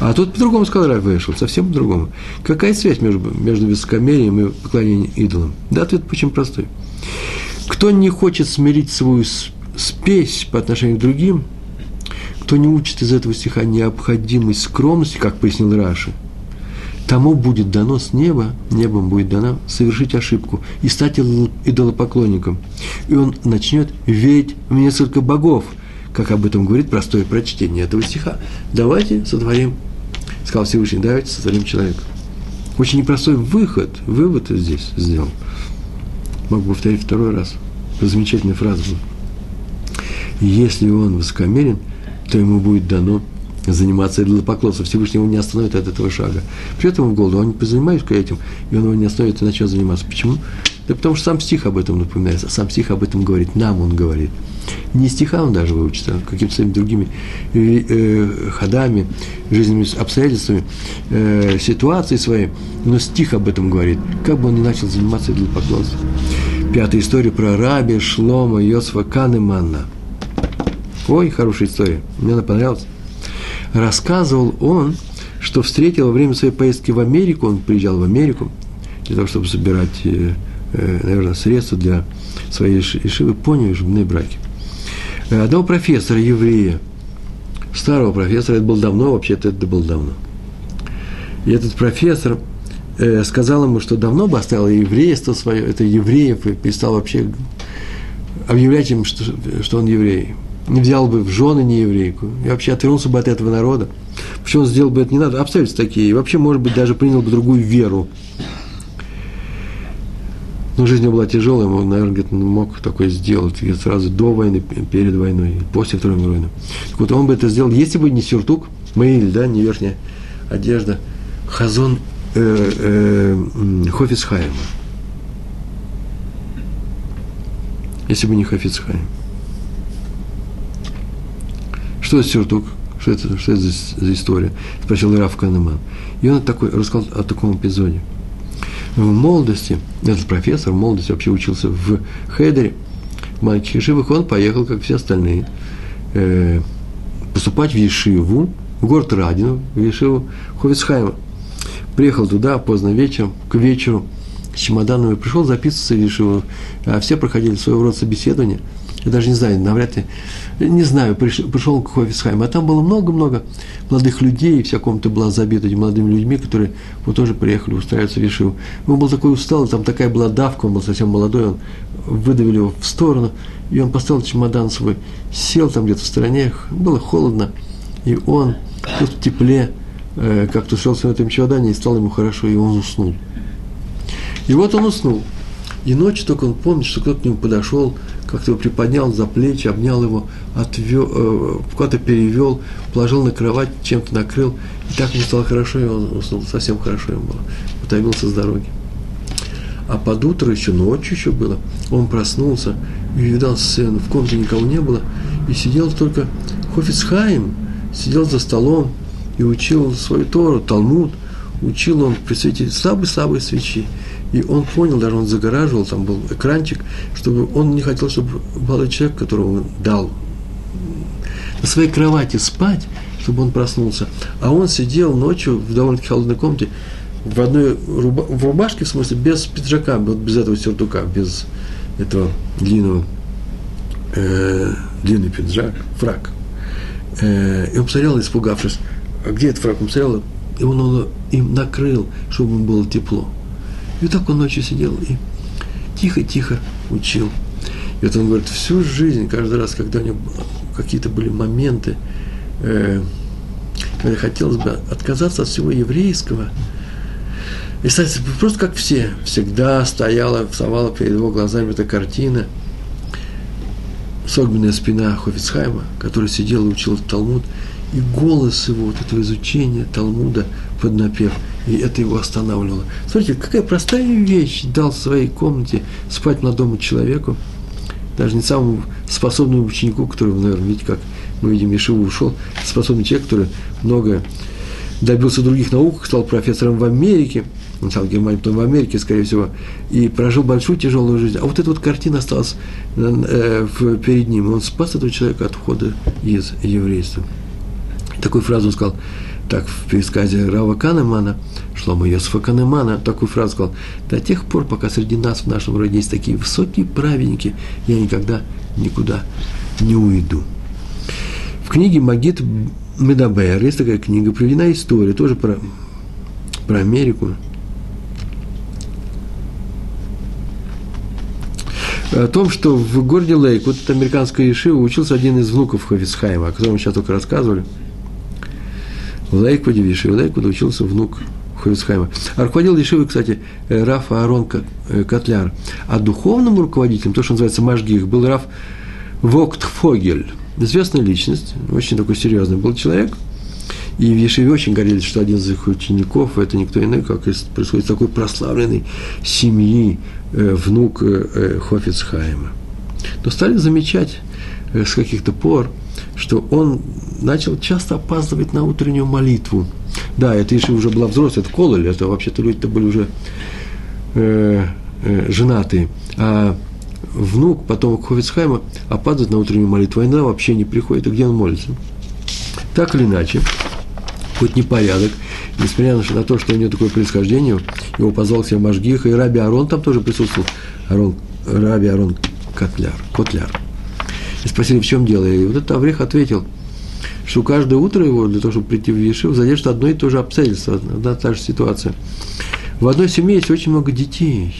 S1: А тут по-другому сказал Раф вышел, совсем по-другому. Какая связь между, между высокомерием и поклонением идолам? Да, ответ очень простой. Кто не хочет смирить свою спесь по отношению к другим, кто не учит из этого стиха необходимость скромности, как пояснил Раши, тому будет дано с неба, небом будет дано совершить ошибку и стать идолопоклонником. И он начнет верить в несколько богов, как об этом говорит простое прочтение этого стиха. Давайте сотворим, сказал Всевышний, давайте сотворим человека. Очень непростой выход, вывод здесь сделал. Могу повторить второй раз. Замечательная фраза была. Если он высокомерен, то ему будет дано заниматься идолопоклонством, Всевышний его не остановит от этого шага. Придет ему в голову, он не позанимаюсь-ка этим, и он его не остановит и начнет заниматься. Почему? Да потому что сам стих об этом напоминает, сам стих об этом говорит, нам он говорит. Не стиха он даже выучит, а какими-то своими другими э, э, ходами, жизненными обстоятельствами, э, ситуацией своей, но стих об этом говорит, как бы он ни начал заниматься идолопоклонством. Пятая история про раби Шлома Йосфа Канеманна. Ой, хорошая история, мне она понравилась рассказывал он, что встретил во время своей поездки в Америку, он приезжал в Америку для того, чтобы собирать, наверное, средства для своей ишивы, поняли, в браке. Э, одного профессора, еврея, старого профессора, это было давно, вообще-то это было давно. И этот профессор сказал ему, что давно бы оставил еврейство свое, это евреев, и перестал вообще объявлять им, что, что он еврей не взял бы в жены не еврейку, и вообще отвернулся бы от этого народа. Почему он сделал бы это не надо? Обстоятельства такие. И вообще, может быть, даже принял бы другую веру. Но жизнь была тяжелая, он, наверное, где-то мог такое сделать сразу до войны, перед войной, после Второй мировой войны. Так вот, он бы это сделал, если бы не сюртук, мейль, да, не верхняя одежда, хазон э, э, Хофицхайма. Если бы не Хофицхайм. Что это сюртук? Что это, что это за, за история? Спросил Раф Канеман. И он такой, рассказал о таком эпизоде – в молодости, этот профессор в молодости вообще учился в Хедере, в маленьких Ешивах, он поехал, как все остальные, э, поступать в Ешиву, в город Радину, в Ешиву Ховицхайма. Приехал туда поздно вечером, к вечеру, с чемоданом и пришел записываться в Ешиву, а все проходили своего рода собеседование. Я даже не знаю, навряд ли не знаю, пришел, пришел к Хофисхайму, а там было много-много молодых людей, вся комната была забита этими молодыми людьми, которые вот тоже приехали устраиваться в Ешиву. Он был такой усталый, там такая была давка, он был совсем молодой, он выдавили его в сторону, и он поставил чемодан свой, сел там где-то в стороне, было холодно, и он тут в тепле э, как-то устроился на этом чемодане, и стало ему хорошо, и он уснул. И вот он уснул. И ночью только он помнит, что кто-то к нему подошел, как-то его приподнял за плечи, обнял его, отвел, э, куда-то перевел, положил на кровать, чем-то накрыл. И так ему стало хорошо, и он уснул, совсем хорошо ему было. Утомился с дороги. А под утро, еще ночью еще было, он проснулся и видал сцену. В комнате никого не было, и сидел только Хофицхайм, сидел за столом и учил свою Тору, Талмуд. Учил он при свете слабой-слабой свечи. И он понял, даже он загораживал, там был экранчик, чтобы он не хотел, чтобы молодой человек, которому он дал на своей кровати спать, чтобы он проснулся. А он сидел ночью в довольно-таки холодной комнате, в одной руба, в рубашке, в смысле, без пиджака, вот без этого сюртука, без этого длинного, э, длинный пиджак, фрак. Э, и он посмотрел, испугавшись, а где этот фрак? Он посмотрел, и он его им накрыл, чтобы ему было тепло. И так он ночью сидел и тихо-тихо учил. И вот он говорит, всю жизнь, каждый раз, когда у него какие-то были моменты, э, хотелось бы отказаться от всего еврейского, и стать просто как все, всегда стояла, вставала перед его глазами эта картина, согбенная спина Хофицхайма, который сидел и учил Талмуд, и голос его, вот этого изучения Талмуда под напев – и это его останавливало. Смотрите, какая простая вещь дал в своей комнате спать молодому человеку, даже не самому способному ученику, который, наверное, видите, как мы видим, Ешиву ушел, способный человек, который много добился других наук, стал профессором в Америке, стал в Германии, потом в Америке, скорее всего, и прожил большую тяжелую жизнь. А вот эта вот картина осталась э, перед ним. Он спас этого человека от ухода из еврейства. Такую фразу он сказал, так в пересказе Рава Канемана, Шлома Йосифа Канемана, такую фразу сказал, до тех пор, пока среди нас в нашем роде есть такие высокие праведники, я никогда никуда не уйду. В книге Магид Медабер есть такая книга, приведена история, тоже про, про Америку. О том, что в городе Лейк, вот это американская Ешива, учился один из внуков Хафец Хаима, о котором мы сейчас только рассказывали – в Лейквуде, в Ешиве Лейквуда учился внук Хафец Хаима. А руководил Ешивой, кстати, э, рав Аарон э, Котляр. А духовным руководителем, то, что называется Машгих, был Раф Воктфогель. Известная личность, очень такой серьезный был человек. И в Ешиве очень горелись, что один из их учеников, это никто иной, как происходит такой прославленной семьи, э, внук Хофицхайма. Но стали замечать с каких-то пор, что он начал часто опаздывать на утреннюю молитву. Да, это еще уже была взрослая, это Кололь, это вообще-то люди-то были уже э, э, женатые. А внук, потом Хофицхайма, опаздывает на утреннюю молитву, а иногда вообще не приходит, и где он молится. Так или иначе, хоть непорядок, несмотря на то, что у него такое происхождение, его позвал к себе Машгиха, и Раби Арон там тоже присутствовал, Арон, Раби Арон Котляр, Котляр. И спросили, в чем дело. И вот этот Аврех ответил, что каждое утро его, для того, чтобы прийти в Ешив, задержит одно и то же обстоятельство, одна та же ситуация. В одной семье есть очень много детей.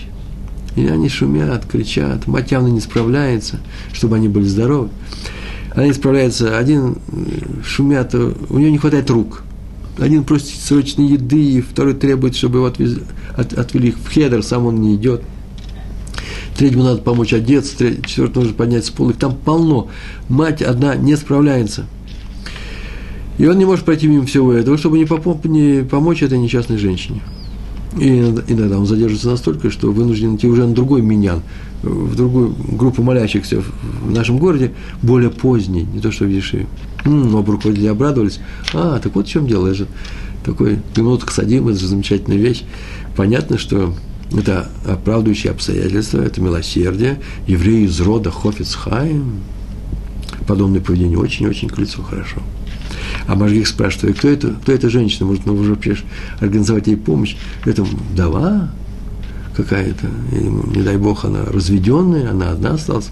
S1: И они шумят, кричат, мать явно не справляется, чтобы они были здоровы. Она не справляется, один шумят, у нее не хватает рук. Один просит срочной еды, второй требует, чтобы его отвезли, от, отвели в хедер, сам он не идет. Третьему надо помочь одеться, треть, четвертому нужно поднять с пола. Их там полно. Мать одна не справляется. И он не может пройти мимо всего этого, чтобы не, попом- не помочь этой несчастной женщине. И иногда он задерживается настолько, что вынужден идти уже на другой миньян, в другую группу молящихся в нашем городе, более поздний, не то что видишь, и м-м, руководители обрадовались. А, так вот в чем дело, это же такой минутка садим, это же замечательная вещь. Понятно, что это оправдывающие обстоятельства, это милосердие. Евреи из рода Хофицхайм. Подобное поведение очень-очень к лицу хорошо. А Мажгих спрашивает, кто это, кто эта женщина, может, ну, уже вообще организовать ей помощь? Это вдова какая-то, не дай бог, она разведенная, она одна осталась.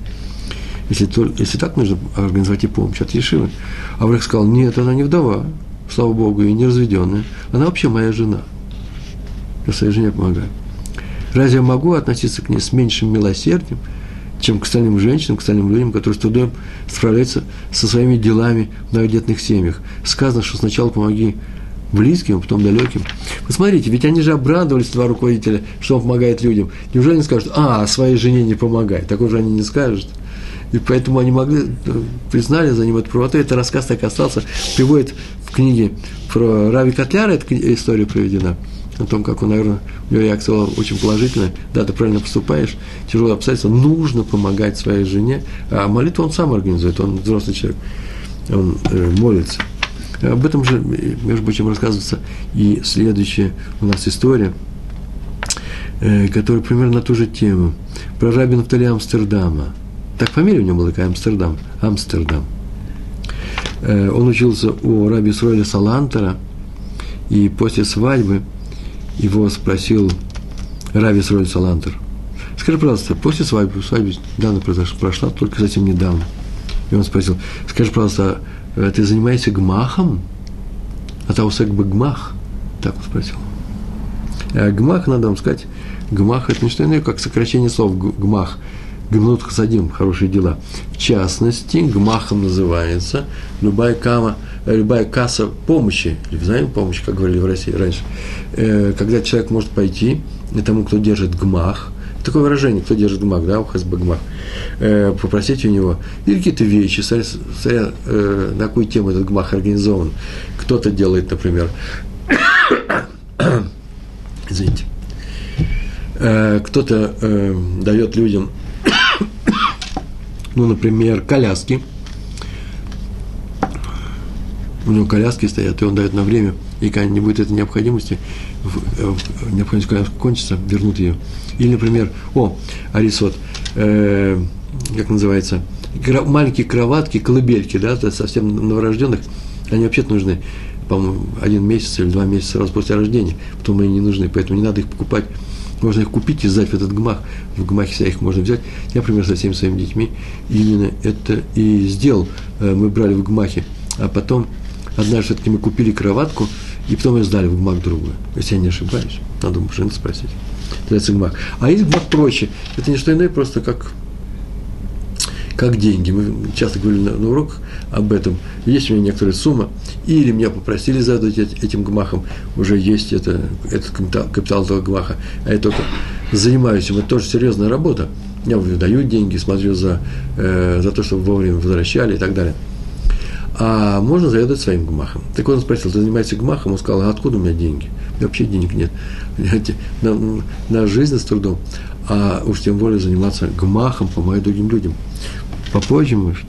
S1: Если, если так нужно организовать ей помощь от Ешивы. Аврах сказал, нет, она не вдова, слава Богу, и не разведенная. Она вообще моя жена. Я своей жене помогаю. Разве я могу относиться к ней с меньшим милосердием, чем к остальным женщинам, к остальным людям, которые с трудом справляются со своими делами в многодетных семьях. Сказано, что сначала помоги близким, а потом далеким. Посмотрите, ведь они же обрадовались, два руководителя, что он помогает людям. Неужели они скажут, а, своей жене не помогай? Такого же они не скажут. И поэтому они могли, э, признали за ним эту правоту. Это рассказ так остался, приводит в книге про Рави Котляра, эта история проведена – о том, как он, наверное, у него реакция очень положительная. Да, ты правильно поступаешь, тяжелое обстоятельство, нужно помогать своей жене. А молитву он сам организует, он взрослый человек, он э, молится. Об этом же, между прочим, рассказывается и следующая у нас история, э, которая примерно на ту же тему. Про раби Нафтали Амстердама. Так фамилия у него была такая, Амстердам. Амстердам. Э, он учился у раби Сроиля Салантера, и после свадьбы – его спросил Рави Сроль Салантер, скажи, пожалуйста, после свадьбы, свадьба недавно произошла, прошла только совсем недавно, и он спросил, скажи, пожалуйста, а ты занимаешься гмахом? А таусек бы гмах? Так он спросил. А гмах, надо вам сказать, гмах – это не что иное, как сокращение слов гмах. Гмнут хасадим – хорошие дела. В частности, гмахом называется любая кама – любая касса помощи, или взаимопомощи, как говорили в России раньше, э, когда человек может пойти тому, кто держит гмах, такое выражение, кто держит гмах, да, УХСБ гмах, э, попросить у него или какие-то вещи, смотря, э, на какую тему этот гмах организован. Кто-то делает, например, извините, кто-то дает людям, ну, например, коляски – у него коляски стоят, и он дает на время, и когда не будет этой необходимости, необходимость коляски кончится, вернут ее. Или, например, о, Арисот, э, как называется, маленькие кроватки, колыбельки, да, совсем новорожденных, они вообще нужны, по-моему, один месяц или два месяца сразу после рождения, потом они не нужны, поэтому не надо их покупать. Можно их купить и сдать в этот гмах. В гмахе себя их можно взять. Я, например, со всеми своими детьми именно это и сделал. Э, мы брали в гмахе, а потом Однажды все-таки мы купили кроватку, и потом ее сдали в ГМАК другую. Если я не ошибаюсь. Надо у спросить. Это ГМАК. А есть ГМАК проще. Это не что иное, просто как, как деньги. Мы часто говорили на, на уроках об этом. Есть у меня некоторая сумма, или меня попросили задать этим гмахом, уже есть это, этот капитал, капитал этого гмаха, а я только занимаюсь им. Это тоже серьезная работа. Я выдаю деньги, смотрю за, э, за то, чтобы вовремя возвращали и так далее а можно заведовать своим гмахом. Так он спросил, ты занимаешься гмахом? Он сказал, а откуда у меня деньги? У меня вообще денег нет. На, на жизнь с трудом. А уж тем более заниматься гмахом, помогать другим людям. Попозже, может.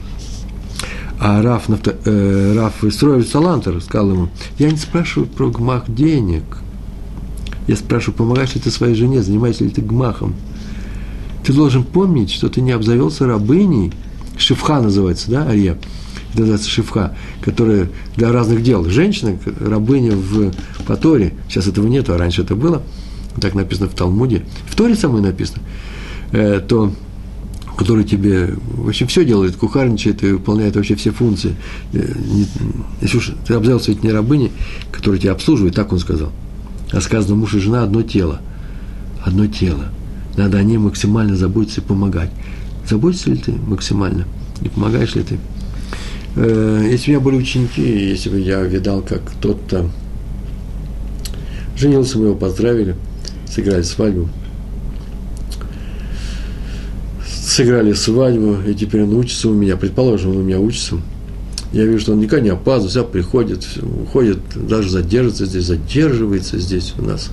S1: А Раф, нафто, э, Раф Исроевич Салантер сказал ему, я не спрашиваю про гмах денег. Я спрашиваю, помогаешь ли ты своей жене, занимаешься ли ты гмахом. Ты должен помнить, что ты не обзавелся рабыней, Шифха называется, да, Ария, называется шифха, которая для разных дел. Женщина, рабыня в Паторе, сейчас этого нету, а раньше это было, так написано в Талмуде, в Торе самой написано, э, то который тебе, в общем, все делает, кухарничает и выполняет вообще все функции. Э, если уж ты обзавелся ведь не рабыни, которые тебя обслуживают, так он сказал, а сказано, муж и жена одно тело, одно тело. Надо о ней максимально заботиться и помогать. Заботишься ли ты максимально? И помогаешь ли ты? Э, если у меня были ученики, если бы я видал, как кто-то женился, мы его поздравили, сыграли свадьбу. сыграли свадьбу, и теперь он учится у меня, предположим, он у меня учится. Я вижу, что он никогда не опаздывает, всегда приходит, уходит, даже задержится здесь, задерживается здесь у нас,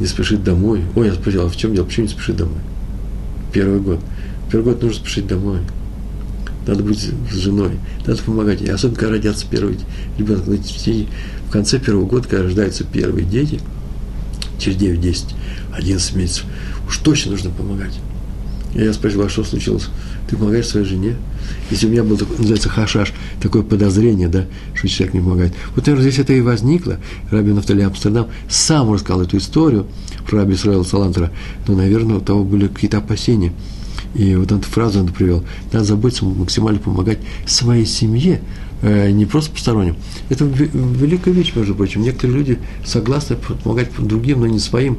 S1: не спешит домой. Ой, я спросил, а в чем дело, почему не спешит домой? Первый год. Первый год нужно спешить домой. Надо быть с женой, надо помогать. И особенно, когда родятся первые ребенок. В конце первого года, когда рождаются первые дети, через 9, 10, 11 месяцев, уж точно нужно помогать. Я спросил, а что случилось? Ты помогаешь своей жене? Если у меня был, такой, называется, хашаш, такое подозрение, да, что человек не помогает. Вот, наверное, здесь это и возникло. Раби Нафтали Амстердам сам рассказал эту историю про Раби Исраила Салантера. Но, наверное, у того были какие-то опасения. И вот эту фразу он привел. Надо заботиться максимально помогать своей семье, э, не просто посторонним. Это великая вещь, между прочим. Некоторые люди согласны помогать другим, но не своим.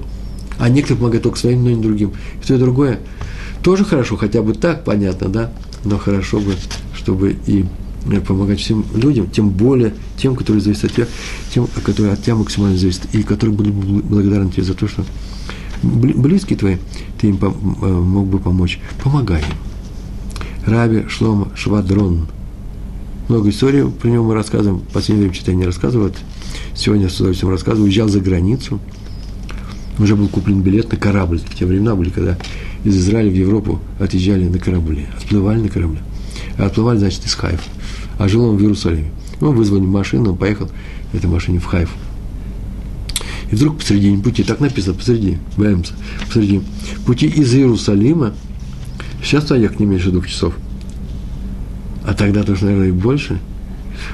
S1: А некоторые помогают только своим, но не другим. И то и другое тоже хорошо, хотя бы так, понятно, да? Но хорошо бы, чтобы и э, помогать всем людям, тем более тем, которые зависят от тебя, тем, которые от тебя максимально зависят, и которые были благодарны тебе за то, что близкие твои, ты им э, мог бы помочь. Помогай им. Раби Шлома Швадрон. Много историй про него мы рассказываем. В последнее время читаю не рассказывают. Сегодня я с удовольствием рассказываю. Уезжал за границу. Уже был куплен билет на корабль. В те времена были, когда из Израиля в Европу отъезжали на корабле. Отплывали на корабле. А отплывали, значит, из Хайфа. А жил он в Иерусалиме. Он вызвали машину, он поехал в этой машине в Хайфу. И вдруг посредине пути, так написано, посреди, Бэмса, посреди пути из Иерусалима, сейчас ехать не меньше двух часов, а тогда тоже, наверное, и больше.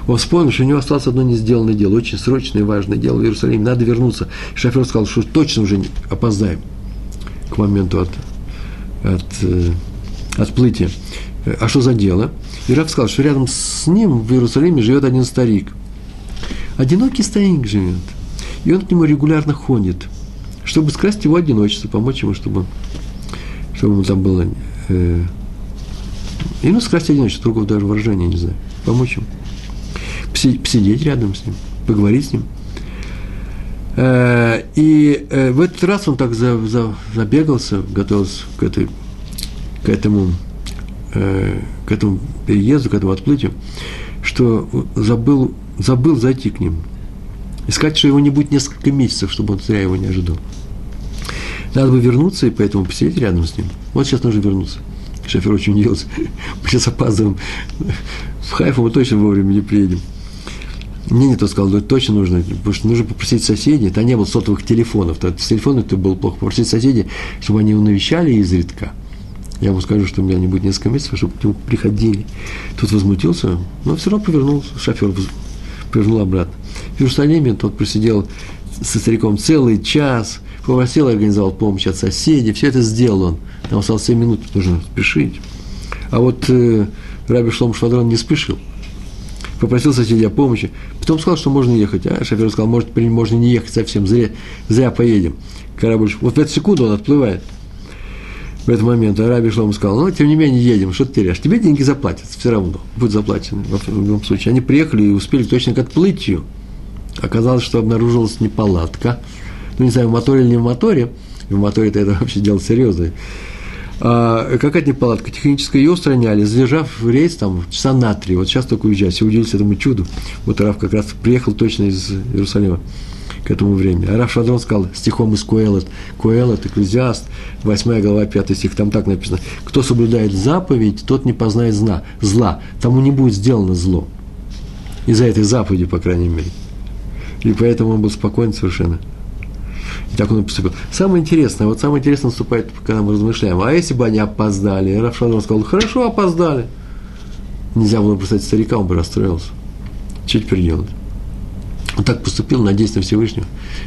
S1: Он вспомнил, что у него осталось одно не сделанное дело, очень срочное и важное дело в Иерусалиме, надо вернуться. Шофер сказал, что точно уже опоздаем к моменту от, от, э, отплытия. А что за дело? И сказал, что рядом с ним в Иерусалиме живет один старик. Одинокий старик живет – и он к нему регулярно ходит, чтобы скрасть его одиночество, помочь ему, чтобы, чтобы ему там было... Э, и ну, скрасть одиночество, другого даже выражения, не знаю, помочь ему. Посидеть рядом с ним, поговорить с ним. Э, и э, в этот раз он так за, за, забегался, готовился к, этой, к этому э, к этому переезду, к этому отплытию, что забыл, забыл зайти к ним – Искать, что его не будет несколько месяцев, чтобы он зря его не ожидал. Надо бы вернуться и поэтому посидеть рядом с ним. Вот сейчас нужно вернуться. Шофер очень удивился. Мы сейчас опаздываем. В Хайфу мы точно вовремя не приедем. Мне не то сказал, да точно нужно, потому что нужно попросить соседей, там не было сотовых телефонов, то с телефона это было плохо, попросить соседей, чтобы они его навещали изредка. Я ему скажу, что у меня не будет несколько месяцев, чтобы к нему приходили. Тут возмутился, но все равно повернулся, шофер повернул обратно. В Иерусалиме тот просидел со стариком целый час, попросил, организовал помощь от соседей, все это сделал он. Там осталось 7 минут, нужно спешить. А вот э, Раби Шлом Швадрон не спешил. Попросил соседей о помощи. Потом сказал, что можно ехать. А шофер сказал, может, можно не ехать совсем, зря, зря поедем. Корабль, вот в эту секунду он отплывает. В этот момент а Раби Шлом сказал, ну, тем не менее, едем, что ты теряешь? Тебе деньги заплатят, все равно, будут заплачены в любом случае. Они приехали и успели точно к отплытию. Оказалось, что обнаружилась неполадка. Ну, не знаю, в моторе или не в моторе. В моторе это, вообще дело серьезное. А, какая-то неполадка техническая, ее устраняли, задержав рейс там часа на три. Вот сейчас только уезжать. Все удивились этому чуду. Вот Раф как раз приехал точно из Иерусалима к этому времени. А Раф Шадрон сказал стихом из Куэлот. Куэлот, Экклезиаст, 8 глава, 5 стих, там так написано. Кто соблюдает заповедь, тот не познает зна, зла. Тому не будет сделано зло. Из-за этой заповеди, по крайней мере. И поэтому он был спокоен совершенно. И так он и поступил. Самое интересное, вот самое интересное наступает, когда мы размышляем, а если бы они опоздали? Рафшан сказал, хорошо, опоздали. Нельзя было представить старика, он бы расстроился. Что теперь делать? Он так поступил, надеясь на Всевышнего.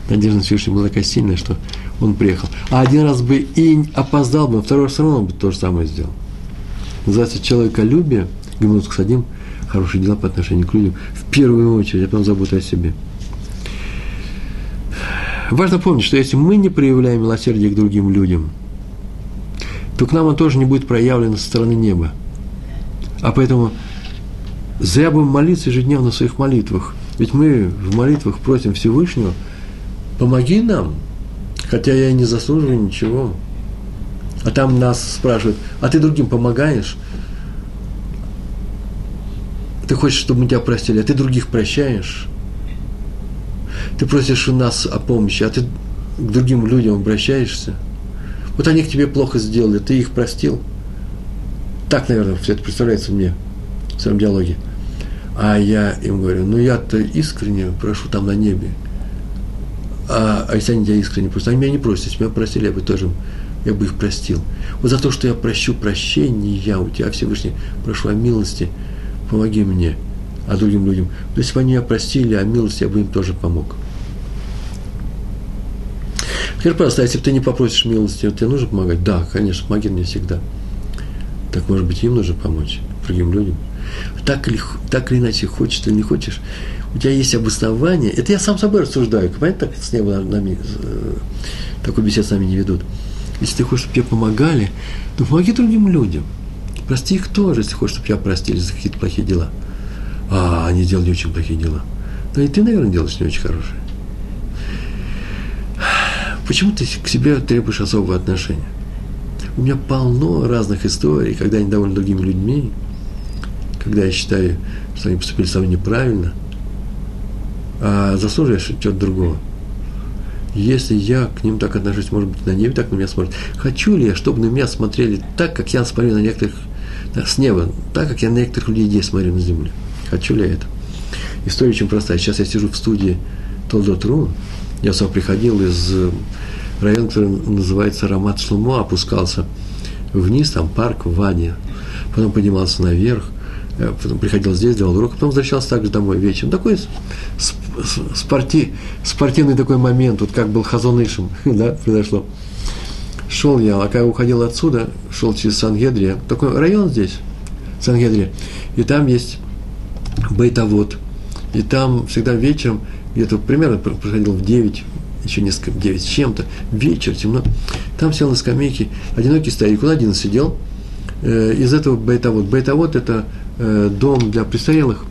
S1: Надежда на Всевышнего была такая сильная, что он приехал. А один раз бы и опоздал бы, а второй раз все равно бы то же самое сделал. Называется человеколюбие, Гимнус Садим, хорошие дела по отношению к людям, в первую очередь, а потом забота о себе. Важно помнить, что если мы не проявляем милосердие к другим людям, то к нам он тоже не будет проявлен со стороны неба. А поэтому зря будем молиться ежедневно в своих молитвах. Ведь мы в молитвах просим Всевышнего, помоги нам, хотя я и не заслуживаю ничего. А там нас спрашивают, а ты другим помогаешь? Ты хочешь, чтобы мы тебя простили, а ты других прощаешь? Ты просишь у нас о помощи, а ты к другим людям обращаешься? Вот они к тебе плохо сделали, ты их простил? Так, наверное, все это представляется мне в своем диалоге. А я им говорю, ну я-то искренне прошу там на небе. А, а если они тебя искренне просят, они меня не просят, если меня просили, я бы тоже, я бы их простил. Вот за то, что я прощу прощения, я у тебя, Всевышний, прошу о милости, помоги мне, а другим людям. То если бы они меня простили, о милости, я бы им тоже помог. Теперь просто, а если ты не попросишь милости, тебе нужно помогать? Да, конечно, помоги мне всегда. Так, может быть, им нужно помочь, другим людям. Так или, так или иначе, хочешь или не хочешь, у тебя есть обоснование. Это я сам собой рассуждаю. Понятно, так с неба нами, э, такой бесед с нами не ведут. Если ты хочешь, чтобы тебе помогали, то помоги другим людям. Прости их тоже, если хочешь, чтобы тебя простили за какие-то плохие дела. А они делали очень плохие дела. Да и ты, наверное, делаешь не очень хорошие. Почему ты к себе требуешь особого отношения? У меня полно разных историй, когда я недоволен другими людьми, когда я считаю, что они поступили со мной неправильно, а заслуживаешь чего-то другого. Если я к ним так отношусь, может быть, на небе так на меня смотрят. Хочу ли я, чтобы на меня смотрели так, как я смотрю на некоторых, с неба, так, как я на некоторых людей смотрю на землю? Хочу ли я это? История очень простая. Сейчас я сижу в студии Толдотру. Я сам приходил из район, который называется Рамат Шлумо, опускался вниз, там парк в Ване, потом поднимался наверх, э, потом приходил здесь, делал урок, потом возвращался также домой вечером. Такой спорти, спортивный такой момент, вот как был Хазонышем, да, произошло. Шел я, а когда уходил отсюда, шел через Сангедрия, такой район здесь, Сангедрия, и там есть бейтовод, и там всегда вечером, где-то примерно проходил в 9, еще несколько, 9 с чем-то, вечер, темно. Там сел на скамейке одинокий старик, он один сидел. Э, из этого бейтовод. Бейтовод – это э, дом для престарелых.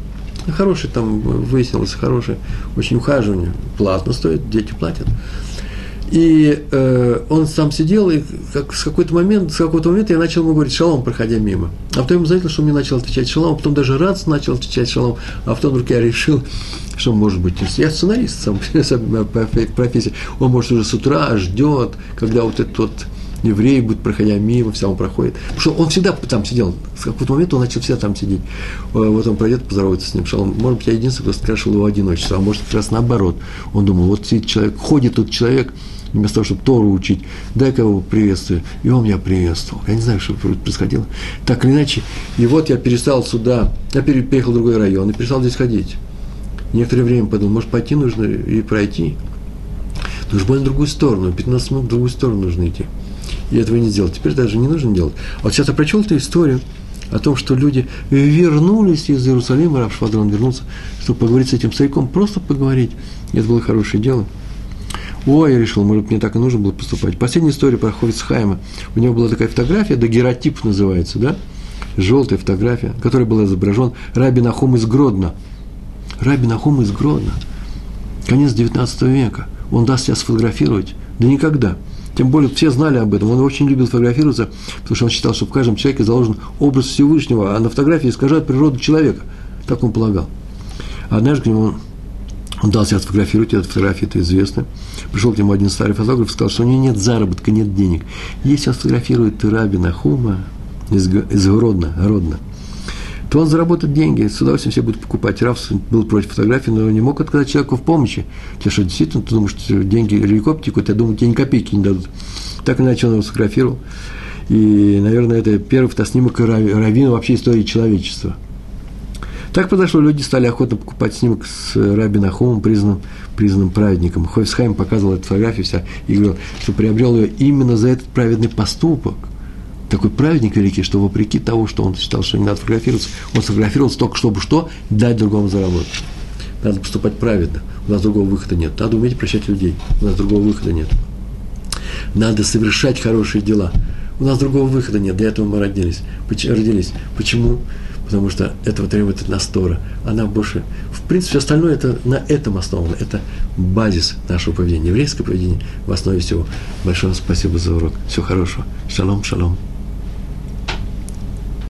S1: Хороший там выяснилось, хороший, очень ухаживание. Платно стоит, дети платят. И э, он сам сидел, и как, с какой-то момент, с какого-то момента я начал ему говорить шалом, проходя мимо. А потом ему заметил, что он мне начал отвечать шалом, а потом даже раз начал отвечать шалом, а потом вдруг я решил, что может быть, я сценарист сам по профессии, он может уже с утра ждет, когда вот этот вот еврей будет, проходя мимо, вся он проходит. Потому что он всегда там сидел. С какого-то момента он начал всегда там сидеть. Э, вот он пройдет, поздоровается с ним. Шалом. Может быть, я единственный, кто скрашивал его одиночество. А может, как раз наоборот. Он думал, вот сидит человек, ходит тут человек, вместо того, чтобы Тору учить, дай-ка его приветствую. И он меня приветствовал. Я не знаю, что происходило. Так или иначе, и вот я перестал сюда, я переехал в другой район и перестал здесь ходить. Некоторое время подумал, может, пойти нужно и пройти. Но уж больно в другую сторону, 15 минут в другую сторону нужно идти. И этого не сделал. Теперь даже не нужно делать. А вот сейчас я прочел эту историю о том, что люди вернулись из Иерусалима, Рав Швадрон вернулся, чтобы поговорить с этим стариком, просто поговорить. И это было хорошее дело. Ой, я решил, может, мне так и нужно было поступать. Последняя история про Хайма. У него была такая фотография, дагеротип называется, да? Желтая фотография, в которой был изображен Раби Нахум из Гродно. Раби Нахум из Гродно. Конец 19 века. Он даст себя сфотографировать? Да никогда. Тем более все знали об этом. Он очень любил фотографироваться, потому что он считал, что в каждом человеке заложен образ Всевышнего, а на фотографии искажают природу человека. Так он полагал. Однажды к нему он дал себя сфотографировать, эта фотография это известно. Пришел к нему один старый фотограф и сказал, что у него нет заработка, нет денег. Если он сфотографирует Раби Нахума из, из Гродно, Гродно, то он заработает деньги, с удовольствием все будут покупать. Раф был против фотографии, но не мог отказать человеку в помощи. Тебе что, действительно, ты думаешь, что деньги рекой текут, я думаю, тебе ни копейки не дадут. Так иначе он его сфотографировал. И, наверное, это первый фотоснимок Равина вообще истории человечества – так произошло, люди стали охотно покупать снимок с Раби Нахумом, признанным, признанным праведником. Хойфсхайм показывал эту фотографию вся и говорил, что приобрел ее именно за этот праведный поступок. Такой праведник великий, что вопреки того, что он считал, что не надо фотографироваться, он сфотографировался только чтобы что? Дать другому заработать. Надо поступать праведно. У нас другого выхода нет. Надо уметь прощать людей. У нас другого выхода нет. Надо совершать хорошие дела. У нас другого выхода нет. Для этого мы родились. Родились. Почему? Потому что этого требует от нас Тора. Она больше, в принципе, остальное это на этом основано. Это базис нашего поведения, еврейское поведение в основе всего. Большое спасибо за урок. Всего хорошего. Шалом, шалом.